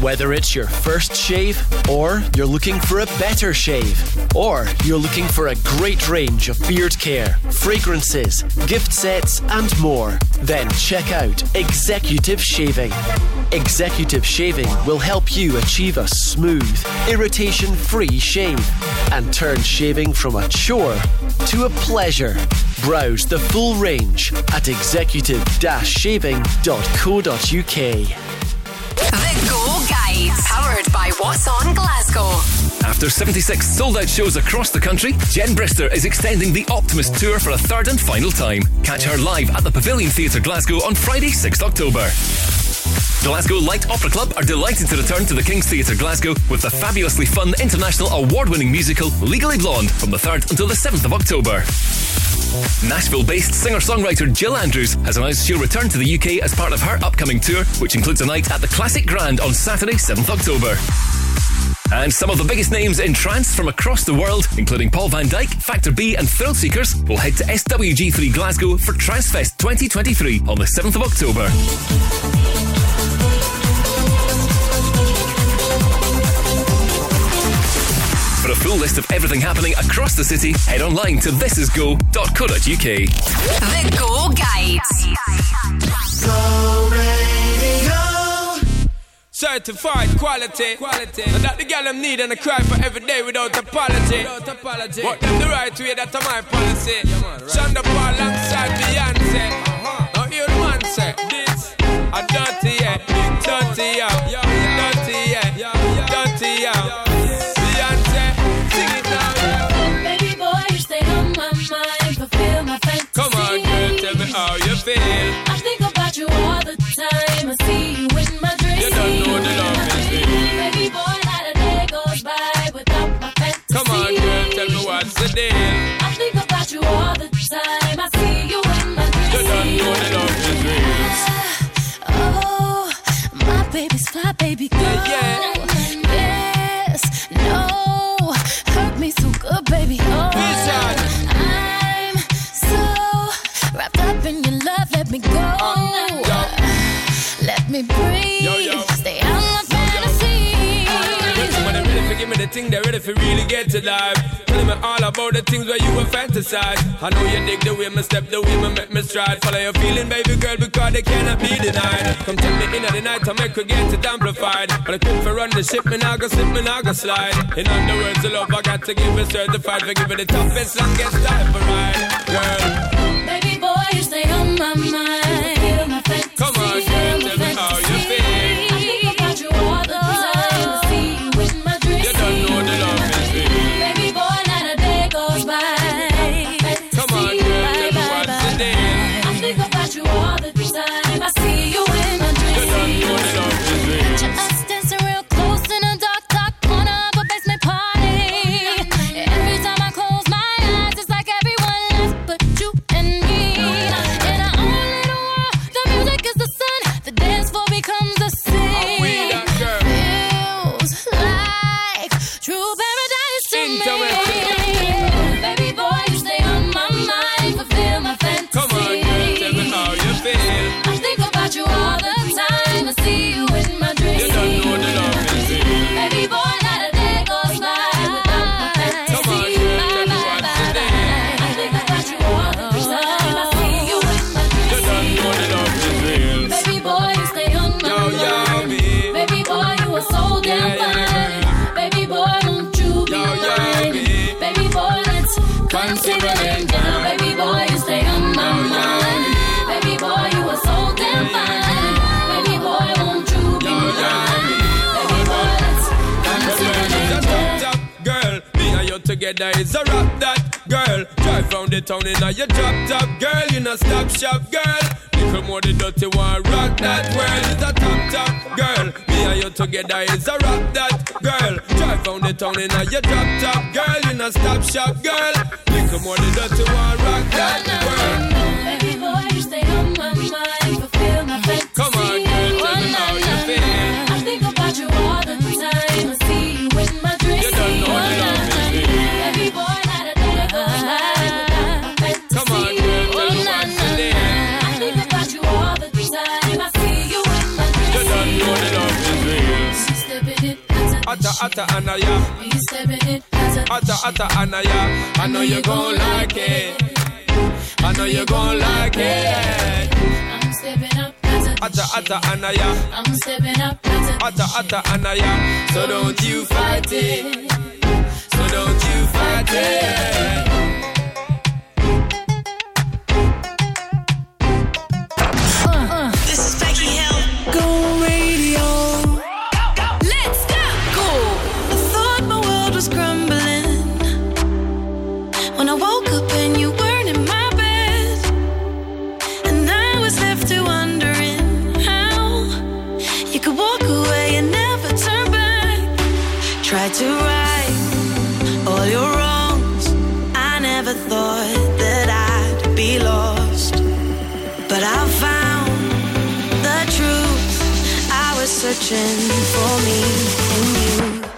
Whether it's your first shave, or you're looking for a better shave, or you're looking for a great range of beard care, fragrances, gift sets, and more, then check out Executive Shaving. Executive Shaving will help you achieve a smooth, irritation free shave and turn shaving from a chore to a pleasure. Browse the full range at executive shaving.co.uk. Powered by What's On Glasgow. After 76 sold out shows across the country, Jen Brister is extending the Optimist Tour for a third and final time. Catch her live at the Pavilion Theatre Glasgow on Friday, 6th October. Glasgow Light Opera Club are delighted to return to the King's Theatre Glasgow with the fabulously fun international award winning musical Legally Blonde from the 3rd until the 7th of October. Nashville based singer songwriter Jill Andrews has announced she'll return to the UK as part of her upcoming tour, which includes a night at the Classic Grand on Saturday, 7th October. And some of the biggest names in trance from across the world, including Paul van Dyk, Factor B, and Thrill Seekers, will head to SWG3 Glasgow for Trancefest 2023 on the 7th of October. A full list of everything happening across the city, head online to thisisgo.co.uk. The Go Guides. Go radio. Certified quality. quality. And that the girl them need and I cry for every day without apology. Without apology. What them the right way, that's my policy. Shonda Paul alongside Beyonce. Uh-huh. Now hear the man say, this a dirty yeah, dirty yeah, feel. I think about you all the time. I see you in my dreams. You don't know the love is real. Baby boy, not a day goes by without my fantasy. Come on, girl, tell me what's the deal. I think about you all the time. I see you in my dreams. You don't know the love is real. Oh, my baby's fly, baby girl. Yes, ready for give me the thing, they ready for really get to life. Telling me all about the things where you were fantasize. I know you dig the way me step, the way me make me stride. Follow your feeling, baby girl, because they cannot be denied. Come take me in at the night, I make her get it amplified. But I quit for run the ship, me now go slip, me now go slide. In other words, the love I got to give it certified for giving the toughest, longest time for ride. Girl, Baby boy, you stay on my mind. Feel my fantasy. come on, girl, tell me how together is a rap that girl. Drive round the town in a your drop top, girl. You know stop shop, girl. Little more the dirty one, rock that world is a top top, girl. Me and you together is a rock that girl. Drive round the town in a your drop top, girl. You know stop shop, girl. Little more the dirty one, rock that world. Atta atta anaya, atta atta anaya. I know you gon' like it. I know you gon' like it. I'm stepping up, Atta atta anaya, I'm stepping up, atta atta anaya. So don't you fight it. So don't you fight it. searching for me in you.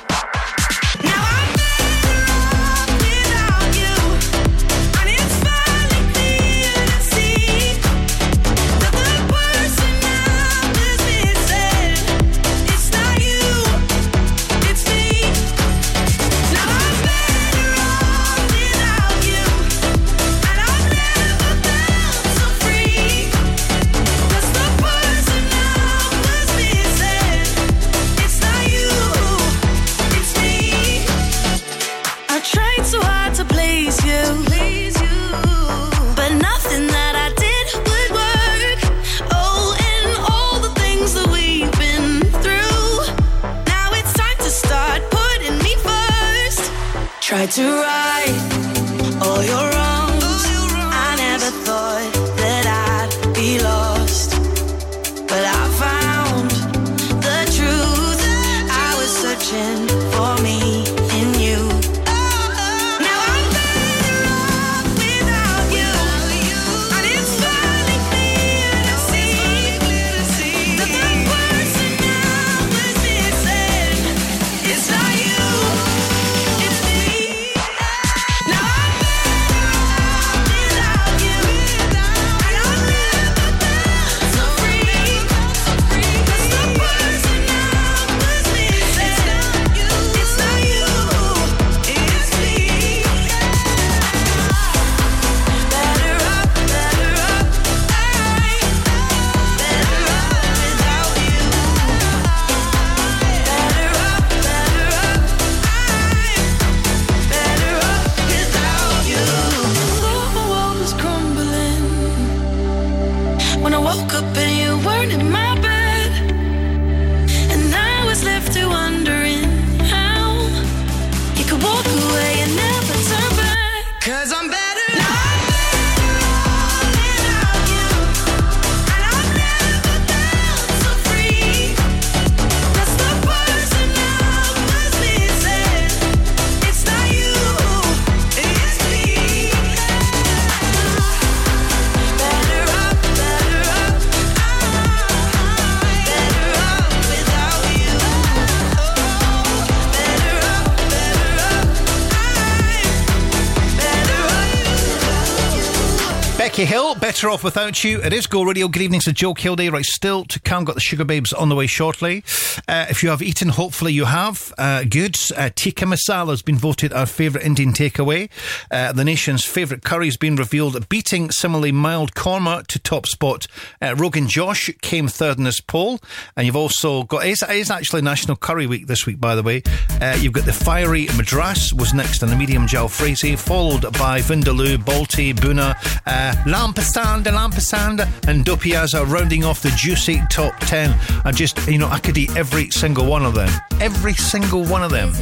better off without you. It is Go Radio. Good evening to Joe Kilday. Right, still to come. Got the Sugababes on the way shortly. Uh, if you have eaten, hopefully you have. Uh, good. Uh, tikka masala has been voted our favourite Indian takeaway. Uh, the nation's favourite curry has been revealed, beating similarly mild korma to top spot uh, Rogan Josh came third in this poll. And you've also got, it is, actually National Curry Week this week, by the way. Uh, you've got the Fiery Madras was next in the medium jalfrezi, followed by Vindaloo, Balti, Bhuna, uh, Lamb Pasanda, Lampasanda, and Dopiaza, rounding off the juicy top 10. I just, you know, I could eat every single one of them. Every single one of them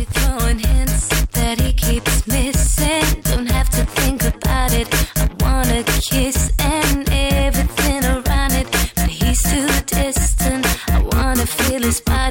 that he keeps missing. Don't have to think about it. I wanna kiss and satisfied.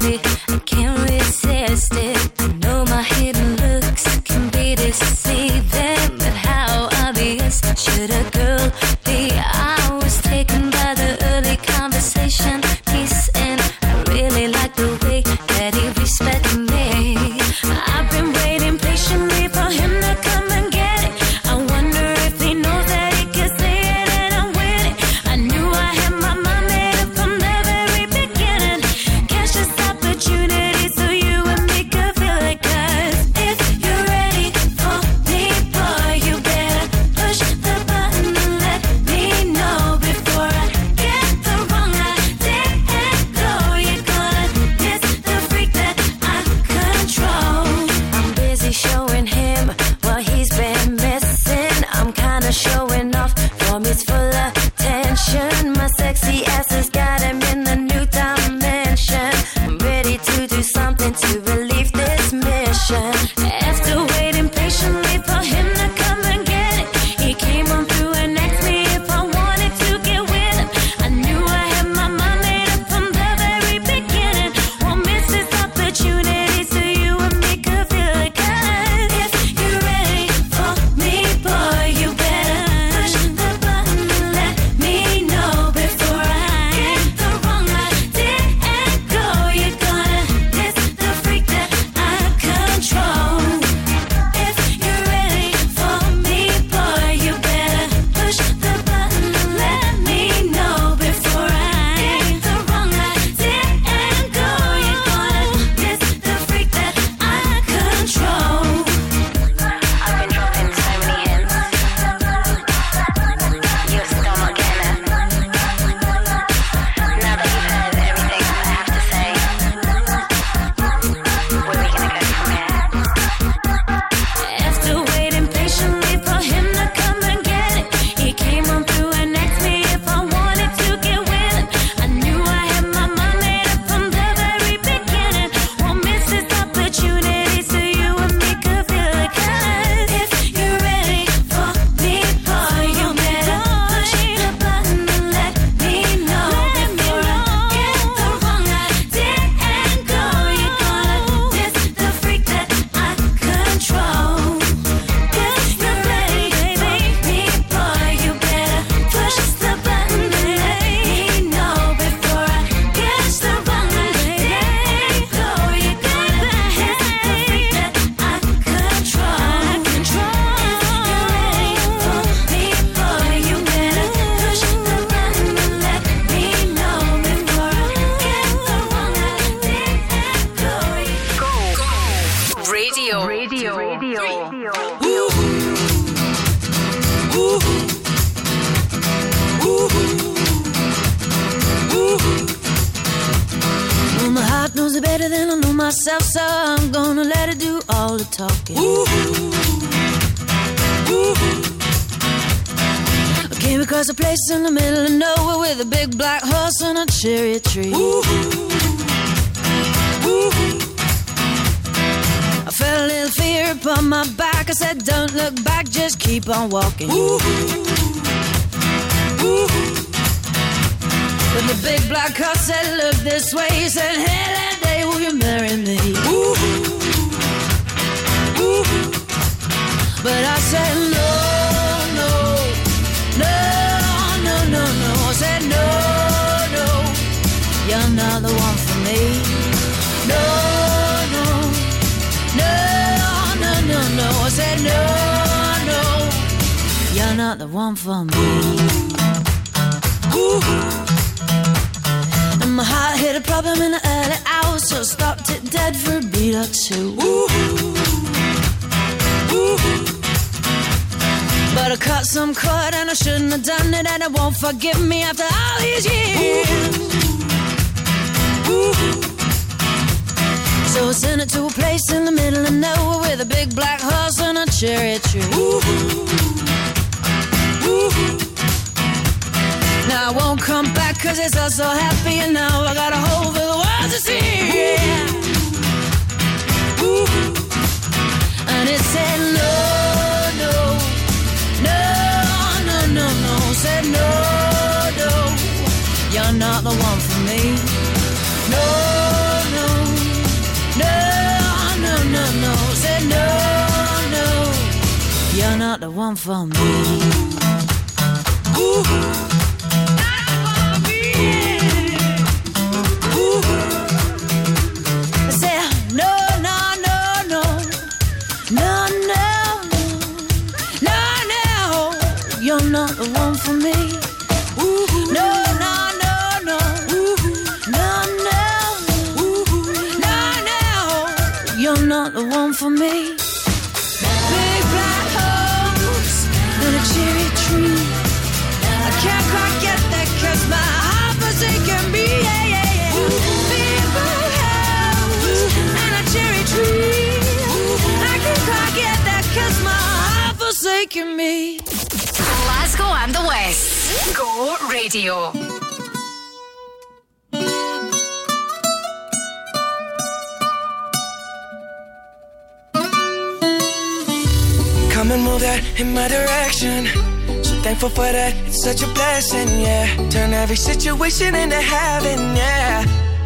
Situation into heaven, yeah.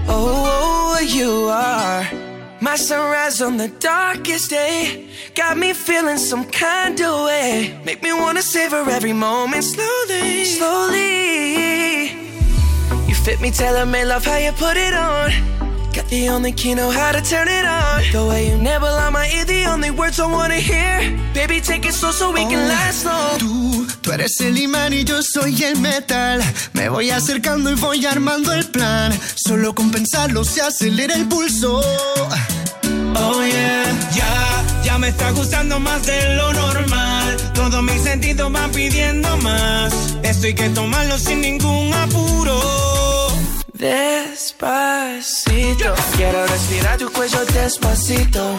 Oh, oh, you are my sunrise on the darkest day. Got me feeling some kind of way. Make me wanna savor every moment slowly, slowly. You fit me, tailor made, love how you put it on. Got the only key, know how to turn it on. The way you never lie my ear, the only words I wanna hear. Baby, take it slow so we can oh. last long. Tú, tú eres el imán y yo soy el metal. Me voy acercando y voy armando el plan. Solo con pensarlo se acelera el pulso. Oh yeah, ya, ya me está gustando más de lo normal. Todos mis sentidos van pidiendo más. Esto hay que tomarlo sin ningún apuro. Despacito, quiero respirar tu cuello despacito.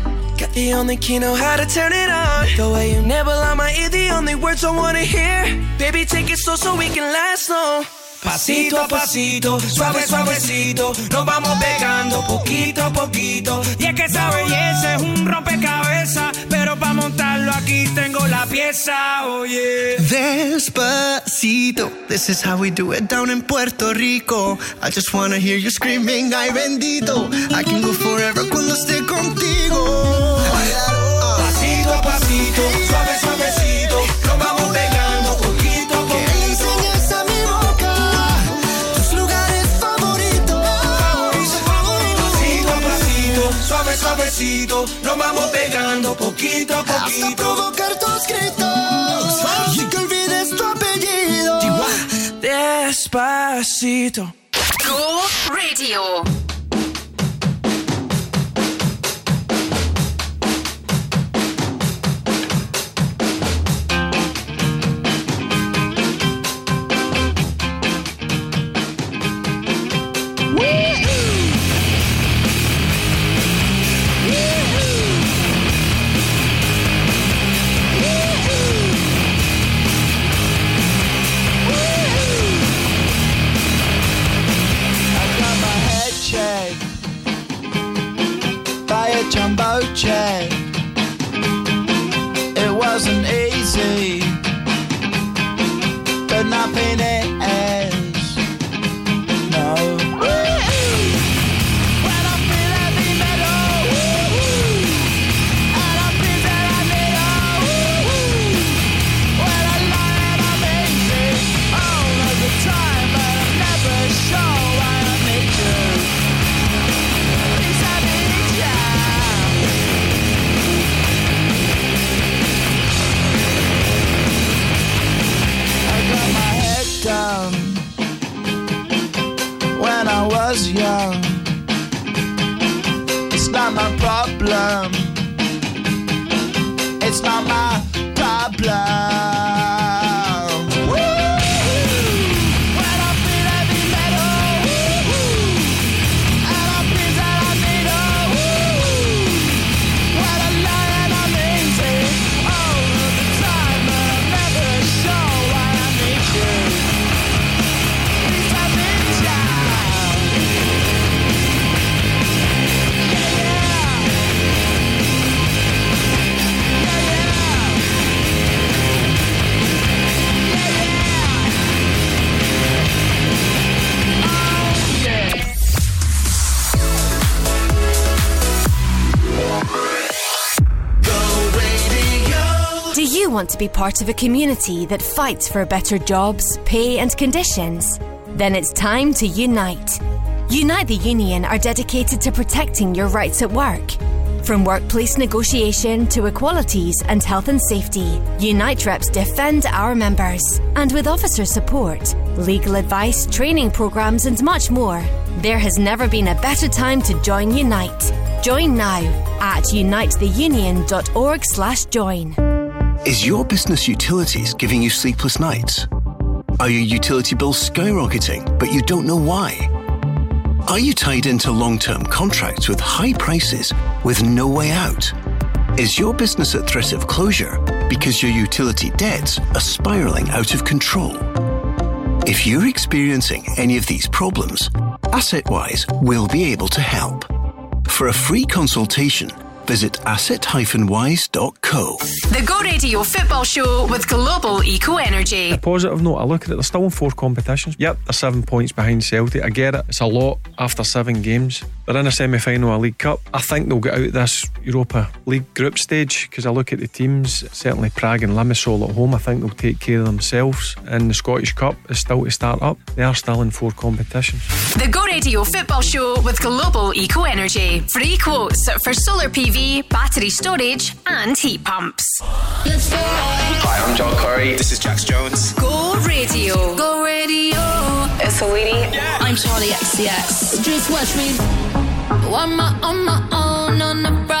Got the only key, know how to turn it on. The way you never lie my ear, the only words I wanna hear. Baby, take it slow so we can last long. Pasito a pasito, suave suavecito, nos vamos pegando poquito a poquito. Y es que esa belleza es un rompecabezas, pero para montarlo aquí tengo la pieza, oye. Despacito, this is how we do it down in Puerto Rico. I just wanna hear you screaming, ay bendito. I can go forever cuando esté contigo. Pasito a pasito, suave suavecito, suavecito, nos vamos pegando poquito a Hasta poquito. provocar tus gritos y que olvides tu apellido. Despacito. Go Radio. Want to be part of a community that fights for better jobs, pay, and conditions? Then it's time to unite. Unite the Union are dedicated to protecting your rights at work. From workplace negotiation to equalities and health and safety, Unite reps defend our members. And with officer support, legal advice, training programs, and much more, there has never been a better time to join Unite. Join now at unitetheunion.org/join. Is your business utilities giving you sleepless nights? Are your utility bills skyrocketing, but you don't know why? Are you tied into long term contracts with high prices with no way out? Is your business at threat of closure because your utility debts are spiraling out of control? If you're experiencing any of these problems, AssetWise will be able to help. For a free consultation, visit asset-wise.co. The Go Radio Football Show with Global Eco Energy. A positive note, I look at it, they're still in four competitions. Yep, they're seven points behind Celtic. I get it, it's a lot after seven games. They're in a semi final of League Cup. I think they'll get out of this Europa League group stage because I look at the teams, certainly Prague and Limassol at home, I think they'll take care of themselves. And the Scottish Cup is still to start up. They are still in four competitions. The Go Radio Football Show with Global Eco Energy. Free quotes for solar PV, battery storage, and heat pumps. Hi, I'm John Curry. This is Jax Jones. Go Radio. Go Radio. It's Saweetie. I'm Charli XCX. Just watch me. I'm on my own on Friday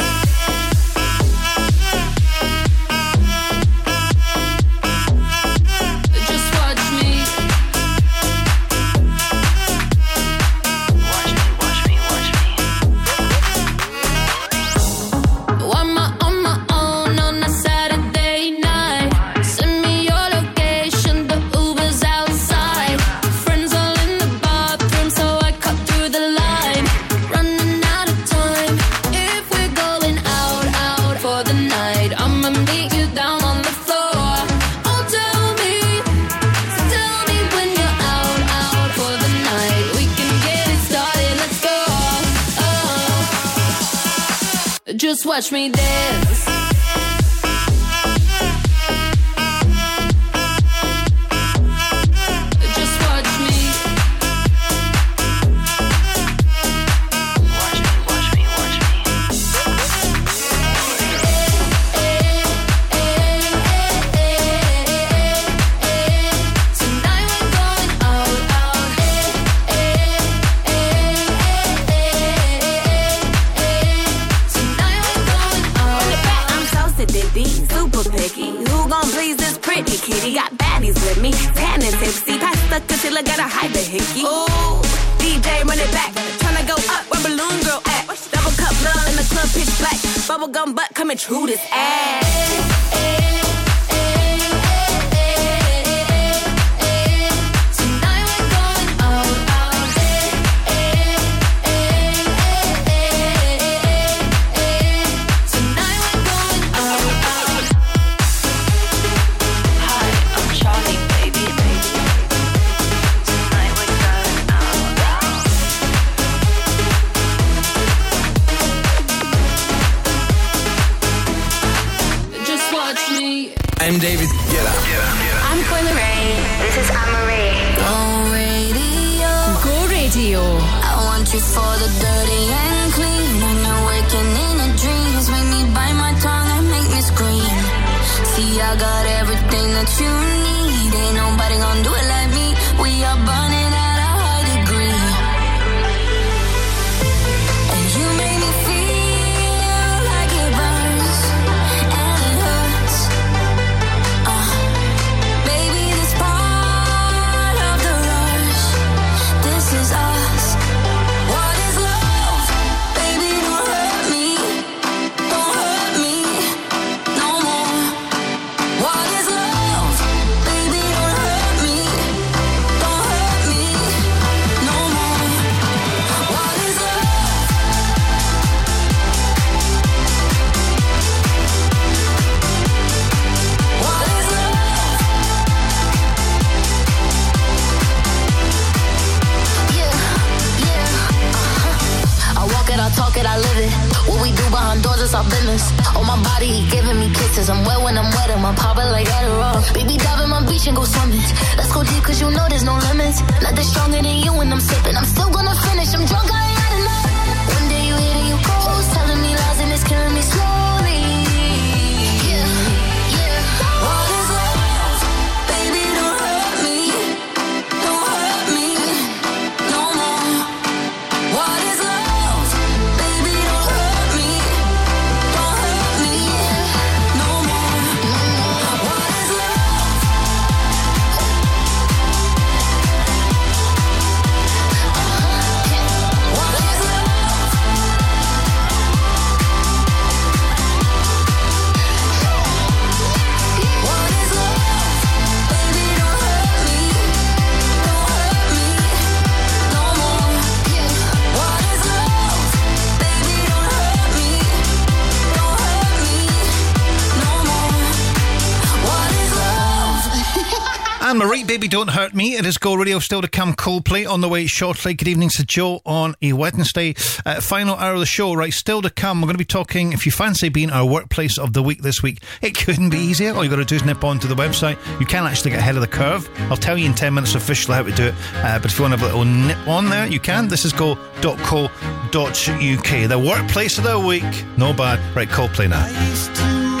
Don't Hurt Me. It is Go Radio still to come. Coldplay on the way shortly. Good evening to Joe on a Wednesday. Uh, final hour of the show, right? Still to come. We're going to be talking, if you fancy being our workplace of the week this week, it couldn't be easier. All you've got to do is nip onto the website. You can actually get ahead of the curve. I'll tell you in 10 minutes officially how to do it. Uh, but if you want to have a little nip on there, you can. This is go.co.uk. The workplace of the week. No bad. Right, Coldplay now.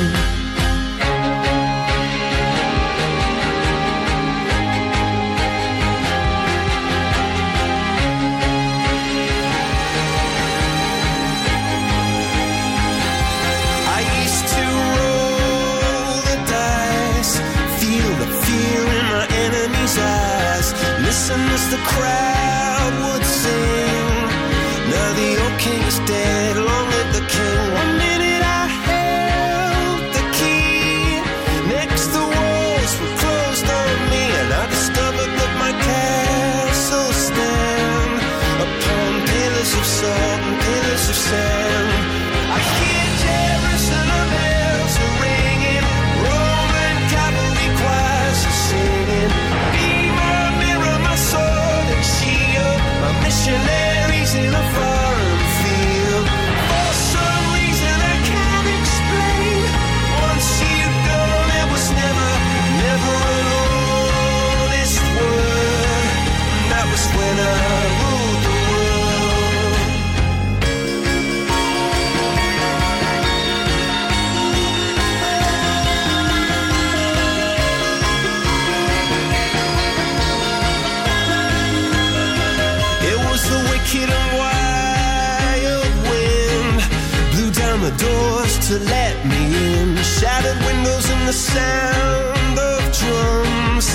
Listen as the crowd would sing. Now the old king is dead, long live the king. One minute I held the key, next the walls were closed on me, and I discovered that my castle stand upon pillars of salt and pillars of sand. To let me in. Shattered windows and the sound of drums.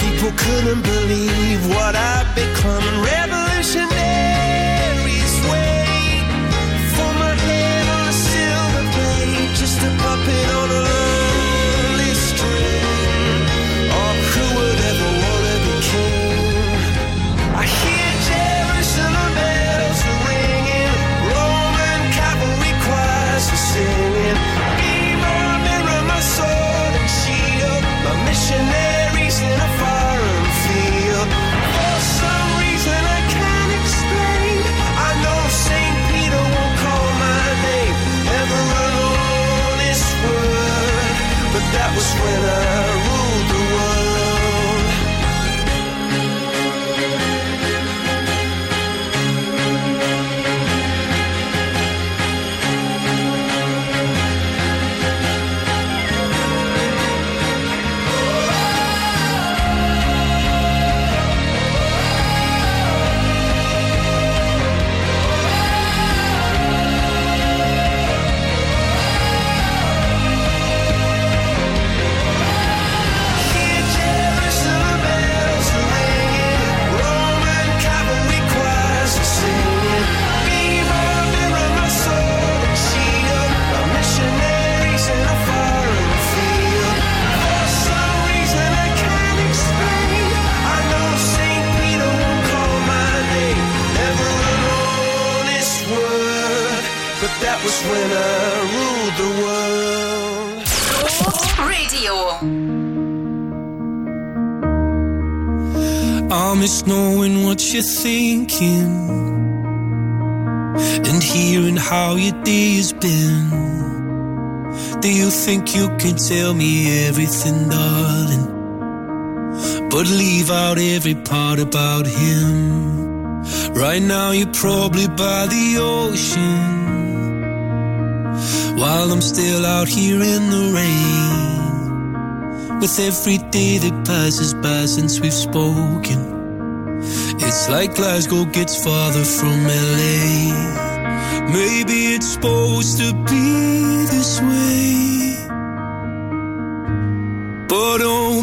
People couldn't believe what I'd become. Revolutionaries was when I ruled the world. Radio. I miss knowing what you're thinking and hearing how your day has been. Do you think you can tell me everything, darling? But leave out every part about him. Right now, you're probably by the ocean while I'm still out here in the rain. With every day that passes by since we've spoken, it's like Glasgow gets farther from LA. Maybe it's supposed to be this way. But oh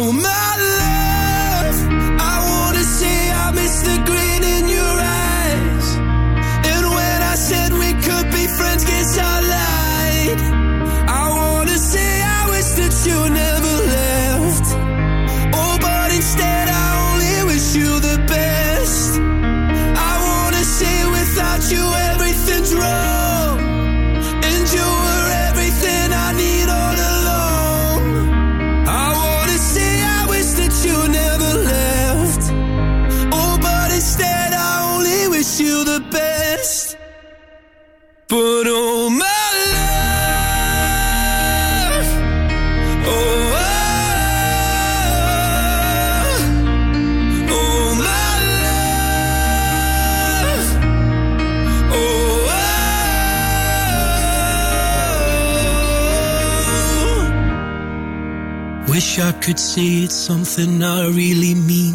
could say it's something I really mean.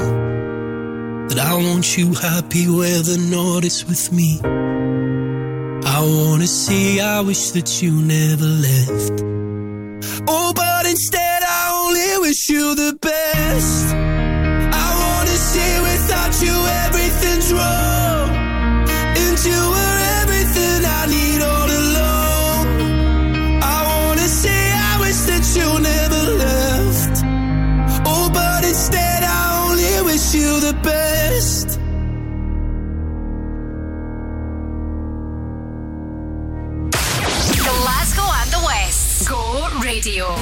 That I want you happy where the not is with me. I wanna say I wish that you never left. Oh, but instead I only wish you the best. Radio.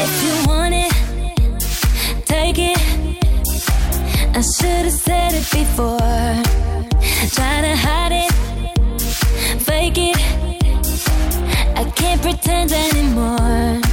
If you want it, take it. I should have said it before. Try to hide it, fake it. I can't pretend anymore.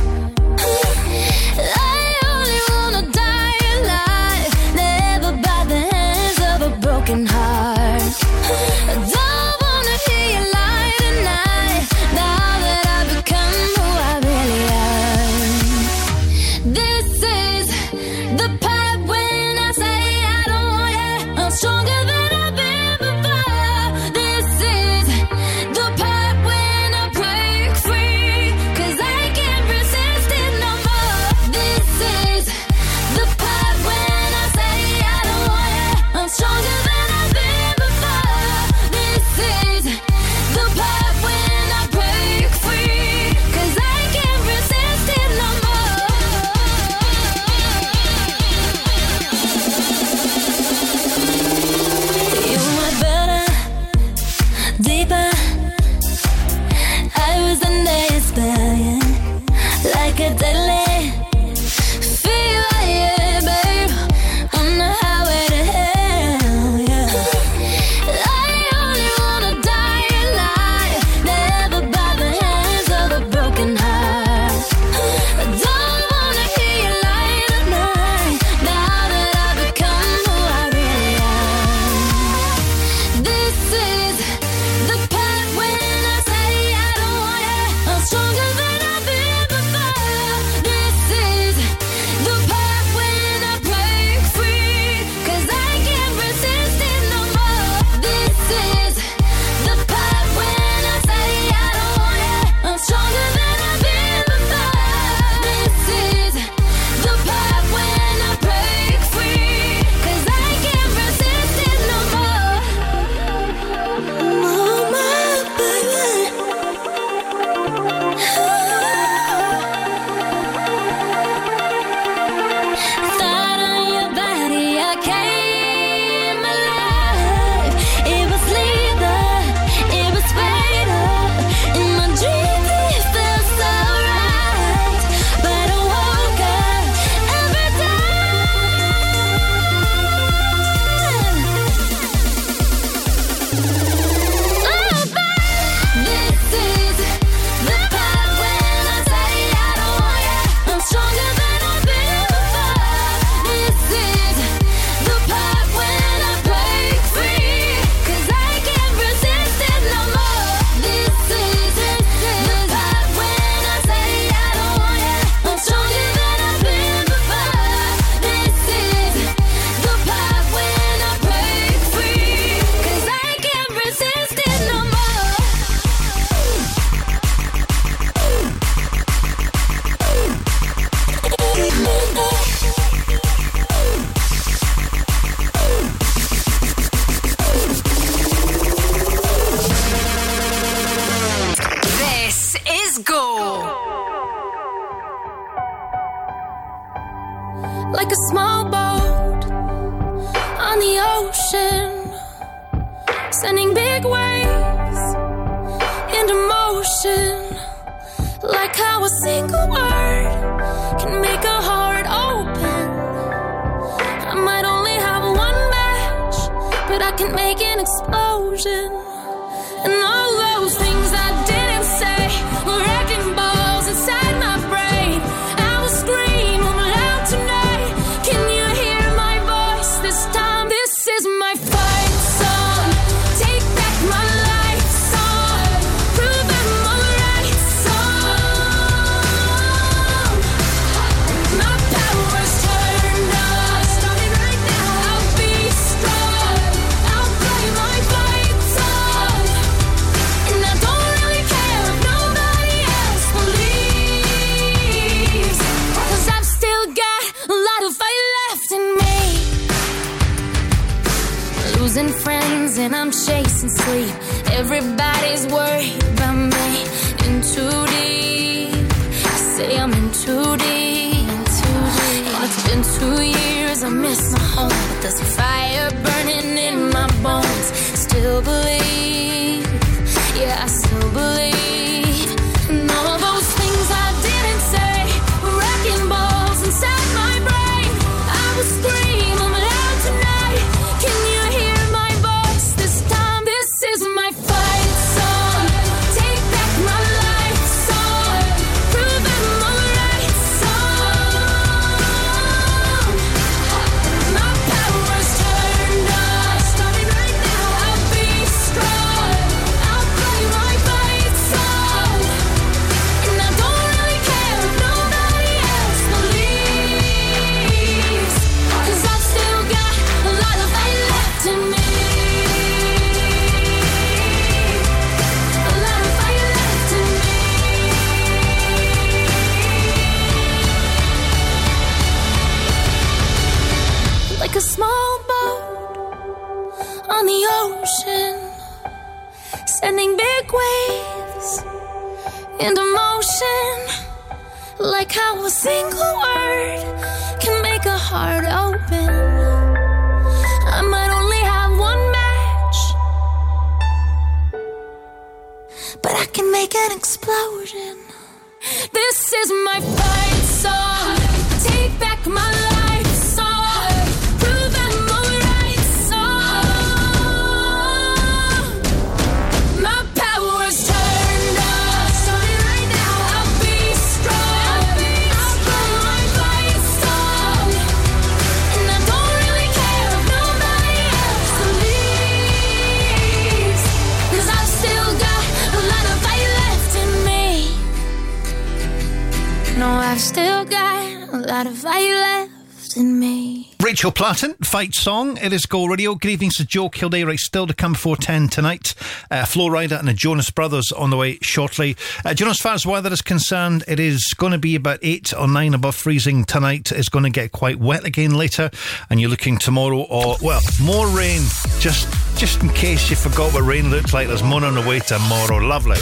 Rachel Platten, Fight Song. It is Go Radio. Good evening to Joe Kilday. Right, still to come before 10 tonight. Uh, Rida and the Jonas Brothers on the way shortly. Uh, you know, as far as weather is concerned, it is going to be about 8 or 9 above freezing tonight. It's going to get quite wet again later. And you're looking tomorrow or, well, more rain. Just just in case you forgot what rain looks like, there's more on the way tomorrow. Lovely.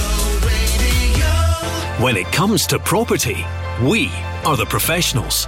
When it comes to property, we are the professionals.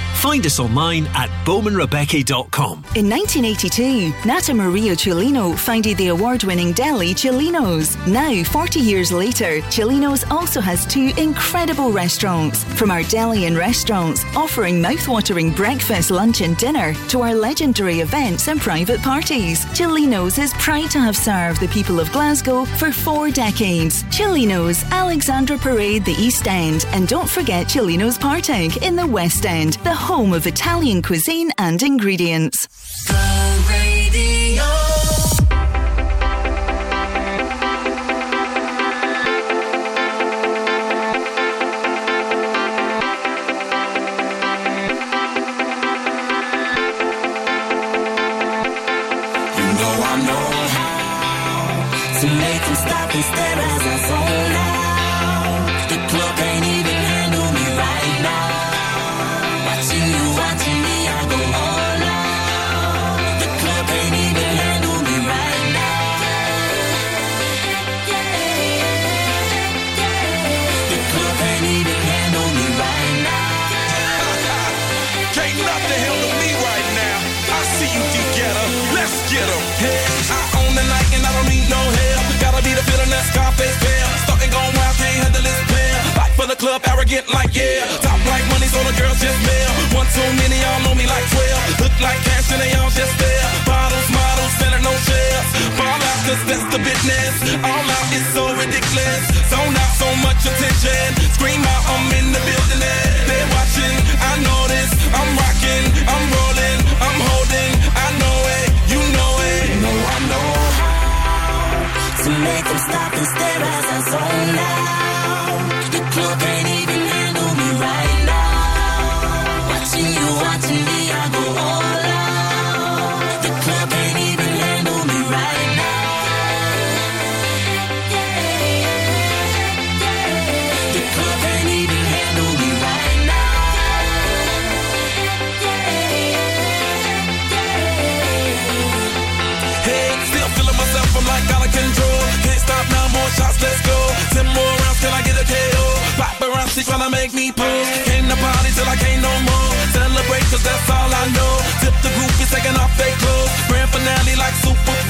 Find us online at bowmanrebecca.com. In 1982, Nata Maria Cellino founded the award winning deli Cellino's. Now, 40 years later, Cellino's also has two incredible restaurants. From our deli and restaurants, offering mouth-watering breakfast, lunch, and dinner, to our legendary events and private parties, Cellino's is proud to have served the people of Glasgow for four decades. Cellino's, Alexandra Parade, the East End, and don't forget Cellino's Partick in the West End, the home of Italian cuisine and ingredients. club arrogant like yeah. Top like money, so the girls just mail. One too many, y'all know me like 12. Look like cash and they all just there. Bottles, models, selling no shares. Fall out, cause that's the business. All out is so ridiculous. Zone out so much attention. Scream out, I'm in the building. They're watching, I know this. I'm rocking, I'm rolling, I'm holding. I know it, you know it. You know I know how to make them stop and stare as I zone Zip the groupies, taking off their clothes. Grand finale like Super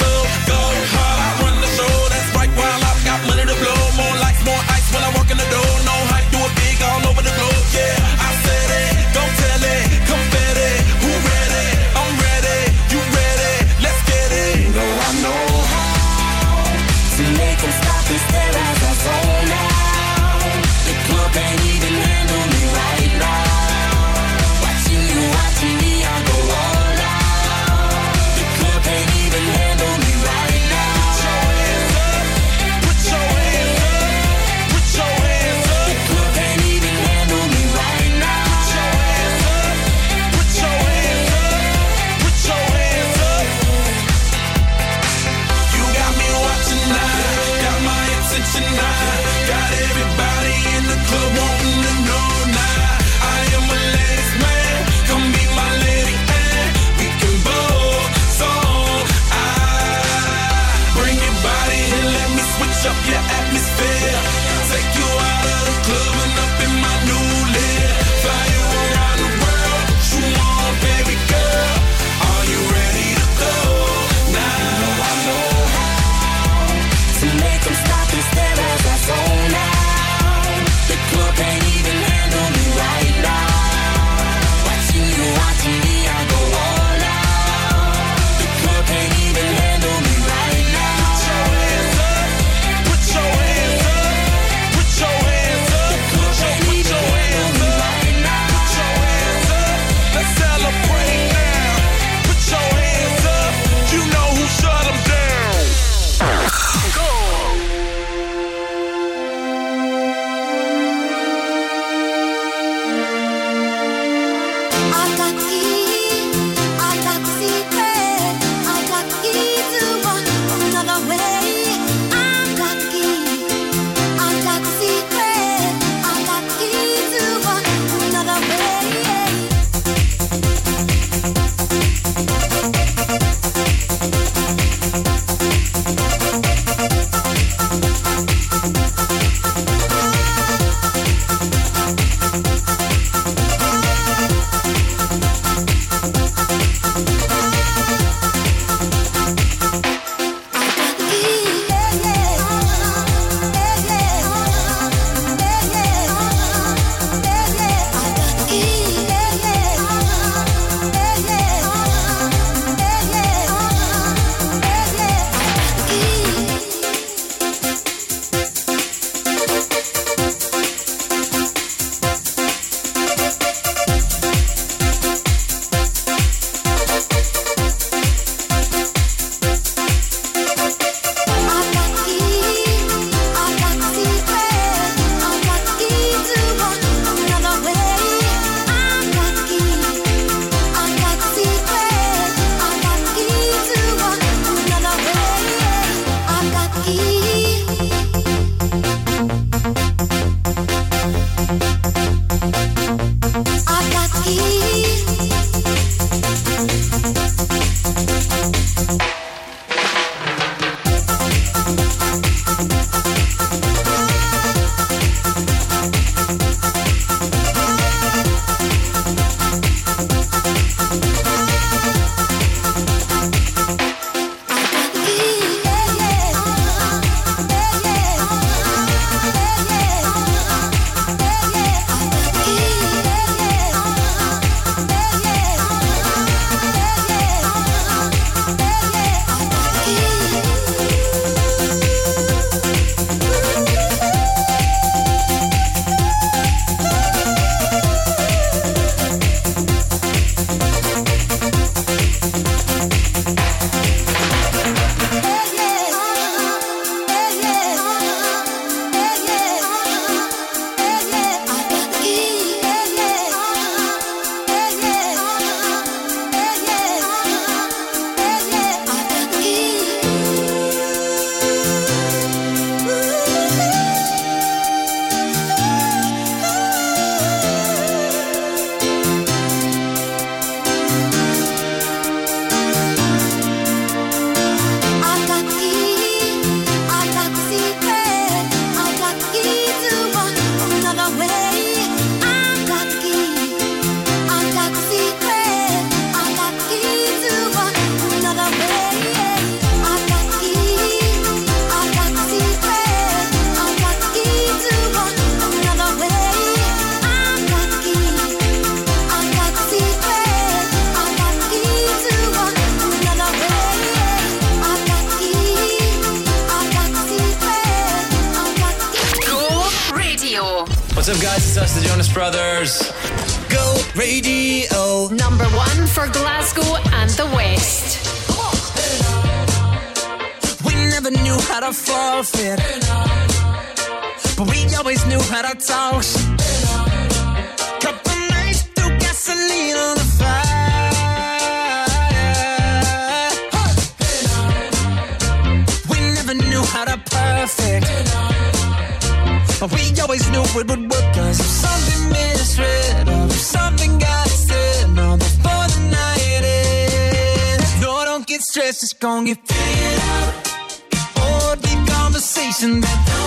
and that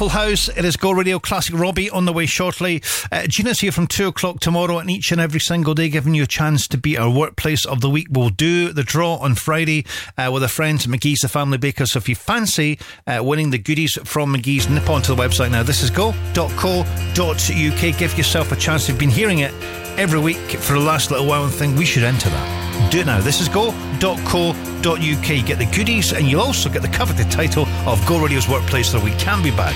Waffle House. It is Go Radio Classic Robbie on the way shortly. Uh, Gina's here from 2 o'clock tomorrow, and each and every single day, giving you a chance to be our workplace of the week. We'll do the draw on Friday uh, with a friend, McGhee's The Family Baker. So if you fancy uh, winning the goodies from McGhee's, nip onto the website now. This is go.co.uk. Give yourself a chance. You've been hearing it every week for the last little while and think we should enter that. Do it now. This is go.co.uk. Get the goodies, and you'll also get the coveted title of Go Radio's Workplace so we can be back.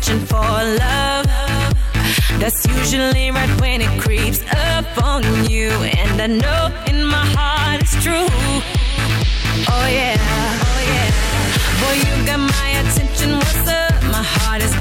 Searching for love. That's usually right when it creeps up on you. And I know in my heart it's true. Oh yeah, oh yeah. Boy, you got my attention. What's up? My heart is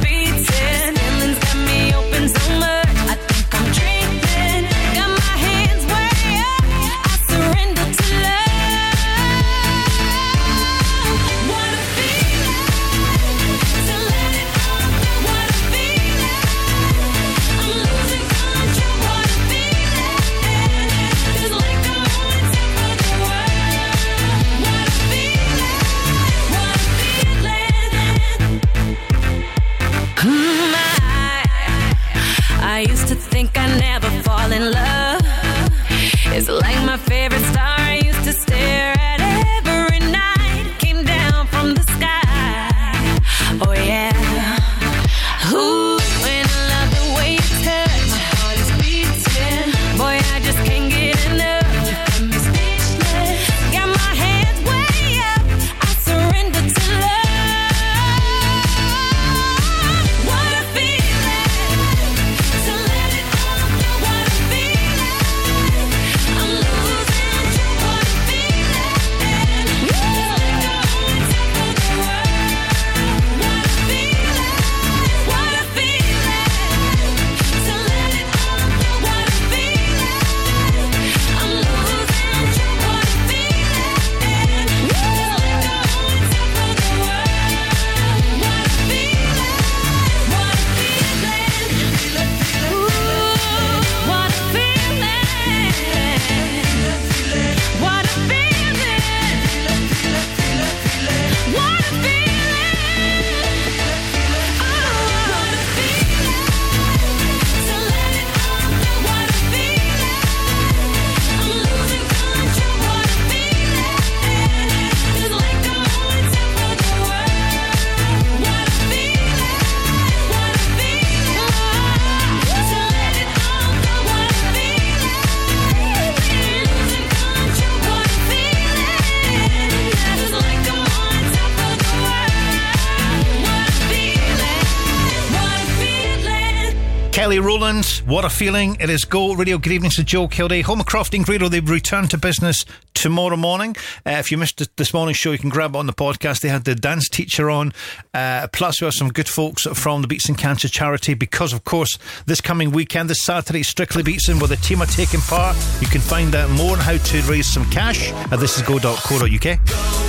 what a feeling. It is Go Radio. Good evening to Joe Kilday. Home of Crofting Radio, they return to business tomorrow morning. Uh, if you missed this morning's show, you can grab it on the podcast. They had the dance teacher on. Uh, plus, we have some good folks from the Beatson Cancer charity because, of course, this coming weekend, this Saturday, Strictly Beatson where the team are taking part. You can find out more on how to raise some cash at thisisgo.co.uk.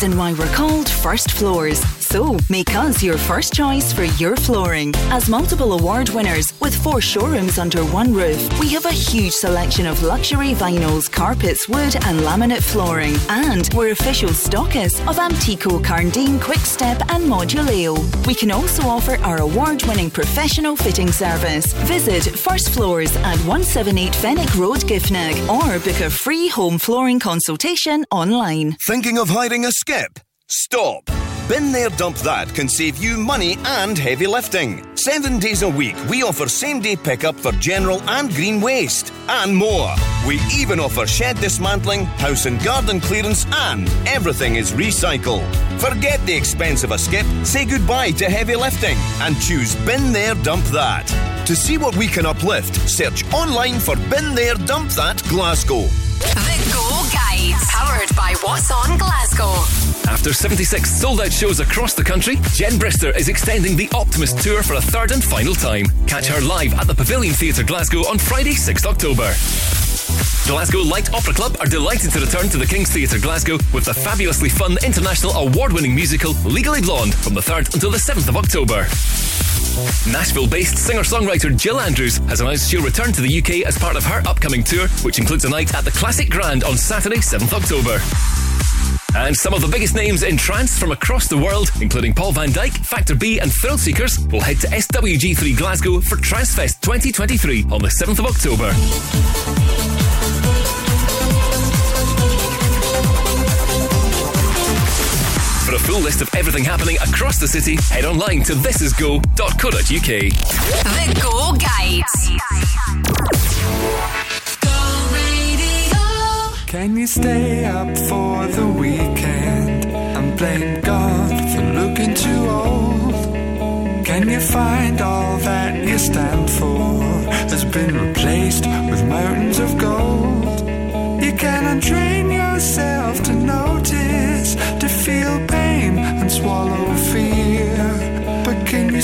why we're called First Floors. So make us your first choice for your flooring. As multiple award winners with four showrooms under one roof, we have a huge selection of luxury vinyls, carpets, wood, and laminate flooring. And we're official stockists of Antico, Karndean, Quickstep, and Moduleo. We can also offer our award winning professional fitting service. Visit First Floors at 178 Fenwick Road, Giffnock, or book a free home flooring consultation online. Thinking of hiring a skip? Stop! Bin There Dump That can save you money and heavy lifting. Seven days a week, we offer same day pickup for general and green waste, and more. We even offer shed dismantling, house and garden clearance, and everything is recycled. Forget the expense of a skip, say goodbye to heavy lifting, and choose Bin There Dump That. To see what we can uplift, search online for Bin There Dump That Glasgow. Powered by What's On Glasgow. After 76 sold out shows across the country, Jen Brister is extending the Optimist Tour for a third and final time. Catch her live at the Pavilion Theatre Glasgow on Friday, 6th October. Glasgow Light Opera Club are delighted to return to the King's Theatre Glasgow with the fabulously fun international award winning musical Legally Blonde from the 3rd until the 7th of October. Nashville based singer songwriter Jill Andrews has announced she'll return to the UK as part of her upcoming tour, which includes a night at the Classic Grand on Saturday, 7th October. And some of the biggest names in trance from across the world, including Paul van Dyk, Factor B, and Thrill Seekers, will head to SWG3 Glasgow for Trancefest 2023 on the 7th of October. For a full list of everything happening across the city, head online to thisisgo.co.uk. The Go Guides. Can you stay up for the weekend and blame God for looking too old? Can you find all that you stand for has been replaced with mountains of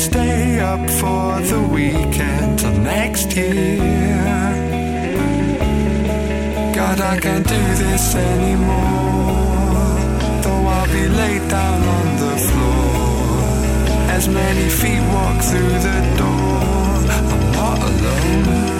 stay up for the weekend till next year. God, I can't do this anymore. Though I'll be laid down on the floor, as many feet walk through the door. I'm not alone.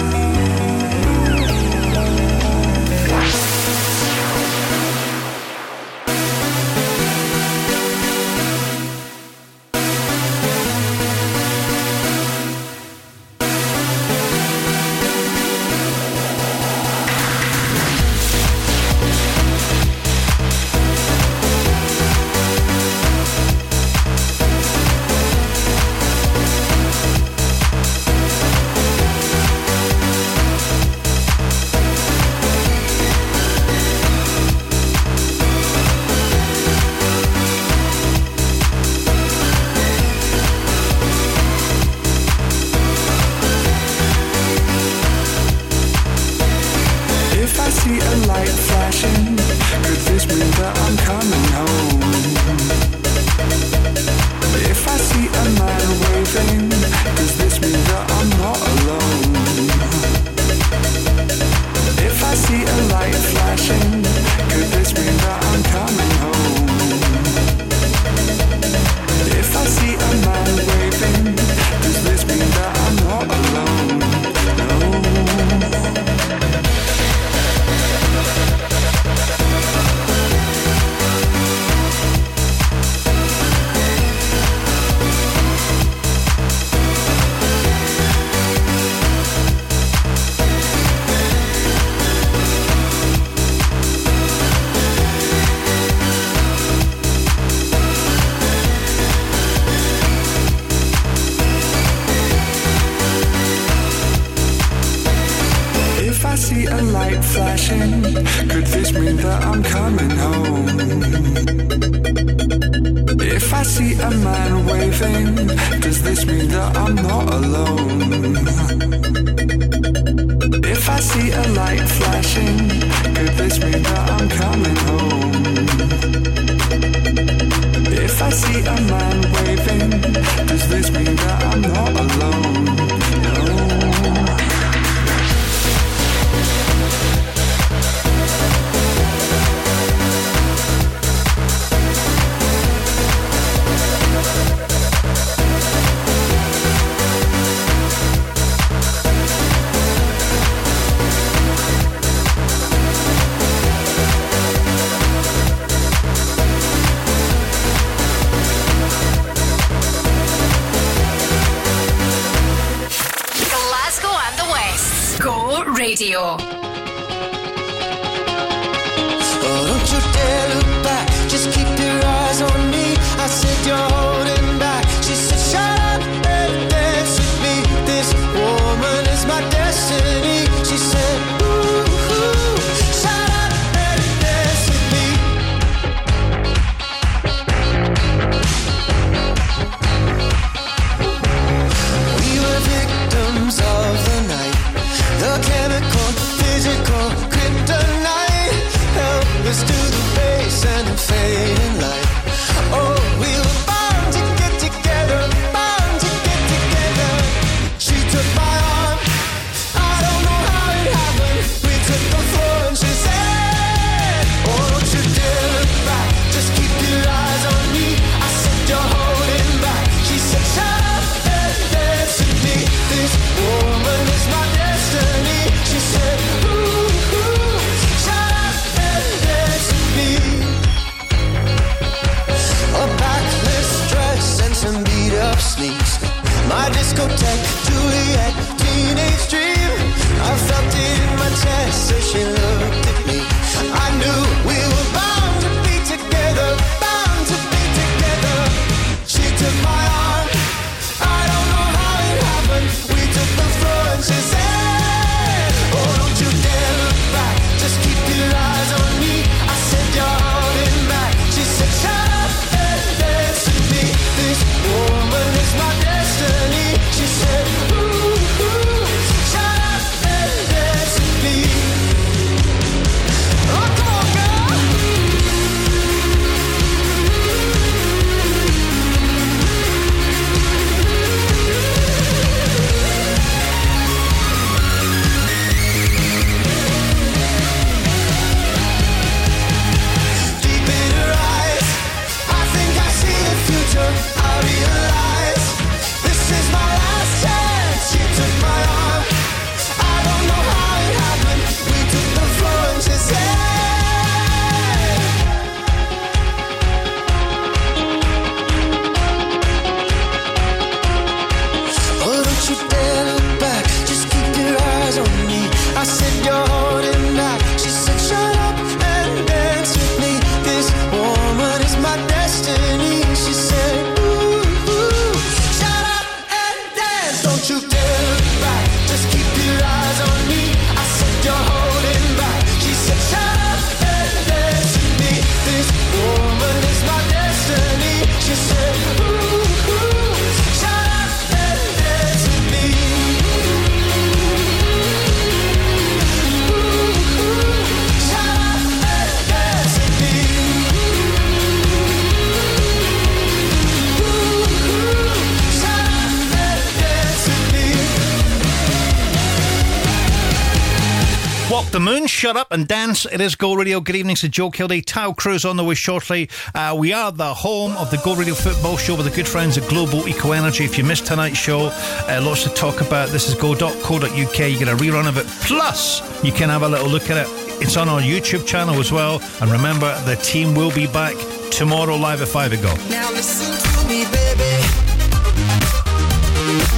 Shut Up and Dance. It is Go Radio. Good evening to Joe Kilday. Taio Cruz on the way shortly. Uh, we are the home of the Go Radio football show with the good friends at Global Eco Energy. If you missed tonight's show, uh, lots to talk about. This is go.co.uk. You get a rerun of it. Plus, you can have a little look at it. It's on our YouTube channel as well. And remember, the team will be back tomorrow live at 5 Ago. Now listen to me, baby.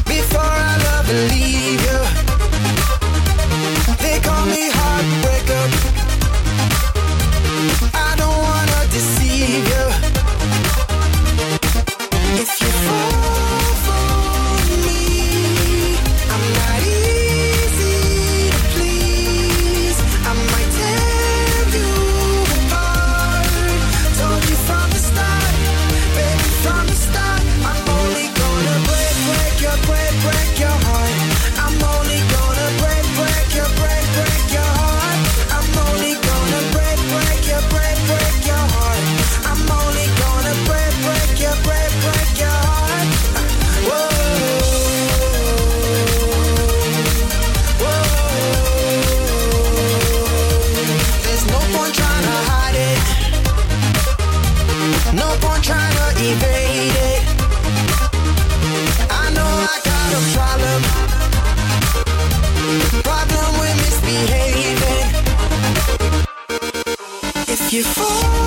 Before I love and leave you call me heartbreaker. I don't wanna deceive you. before.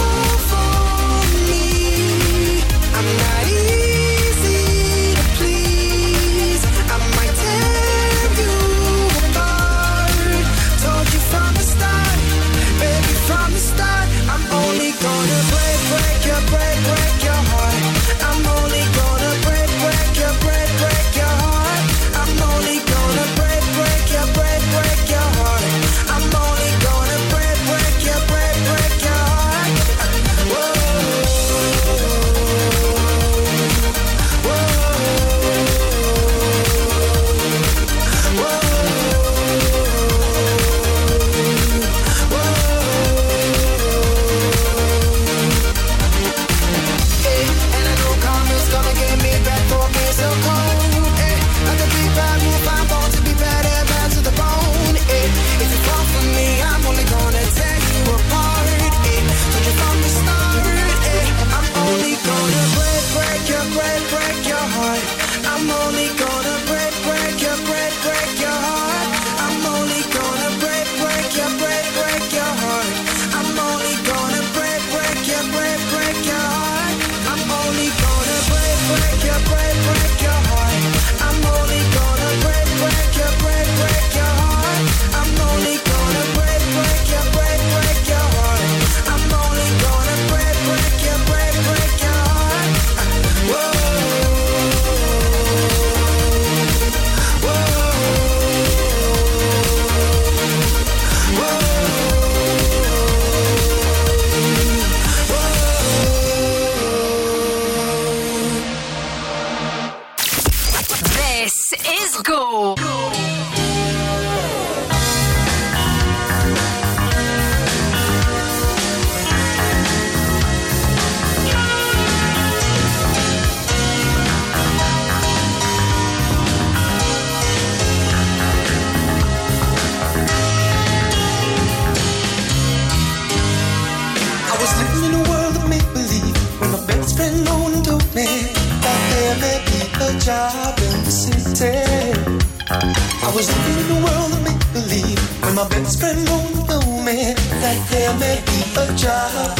Job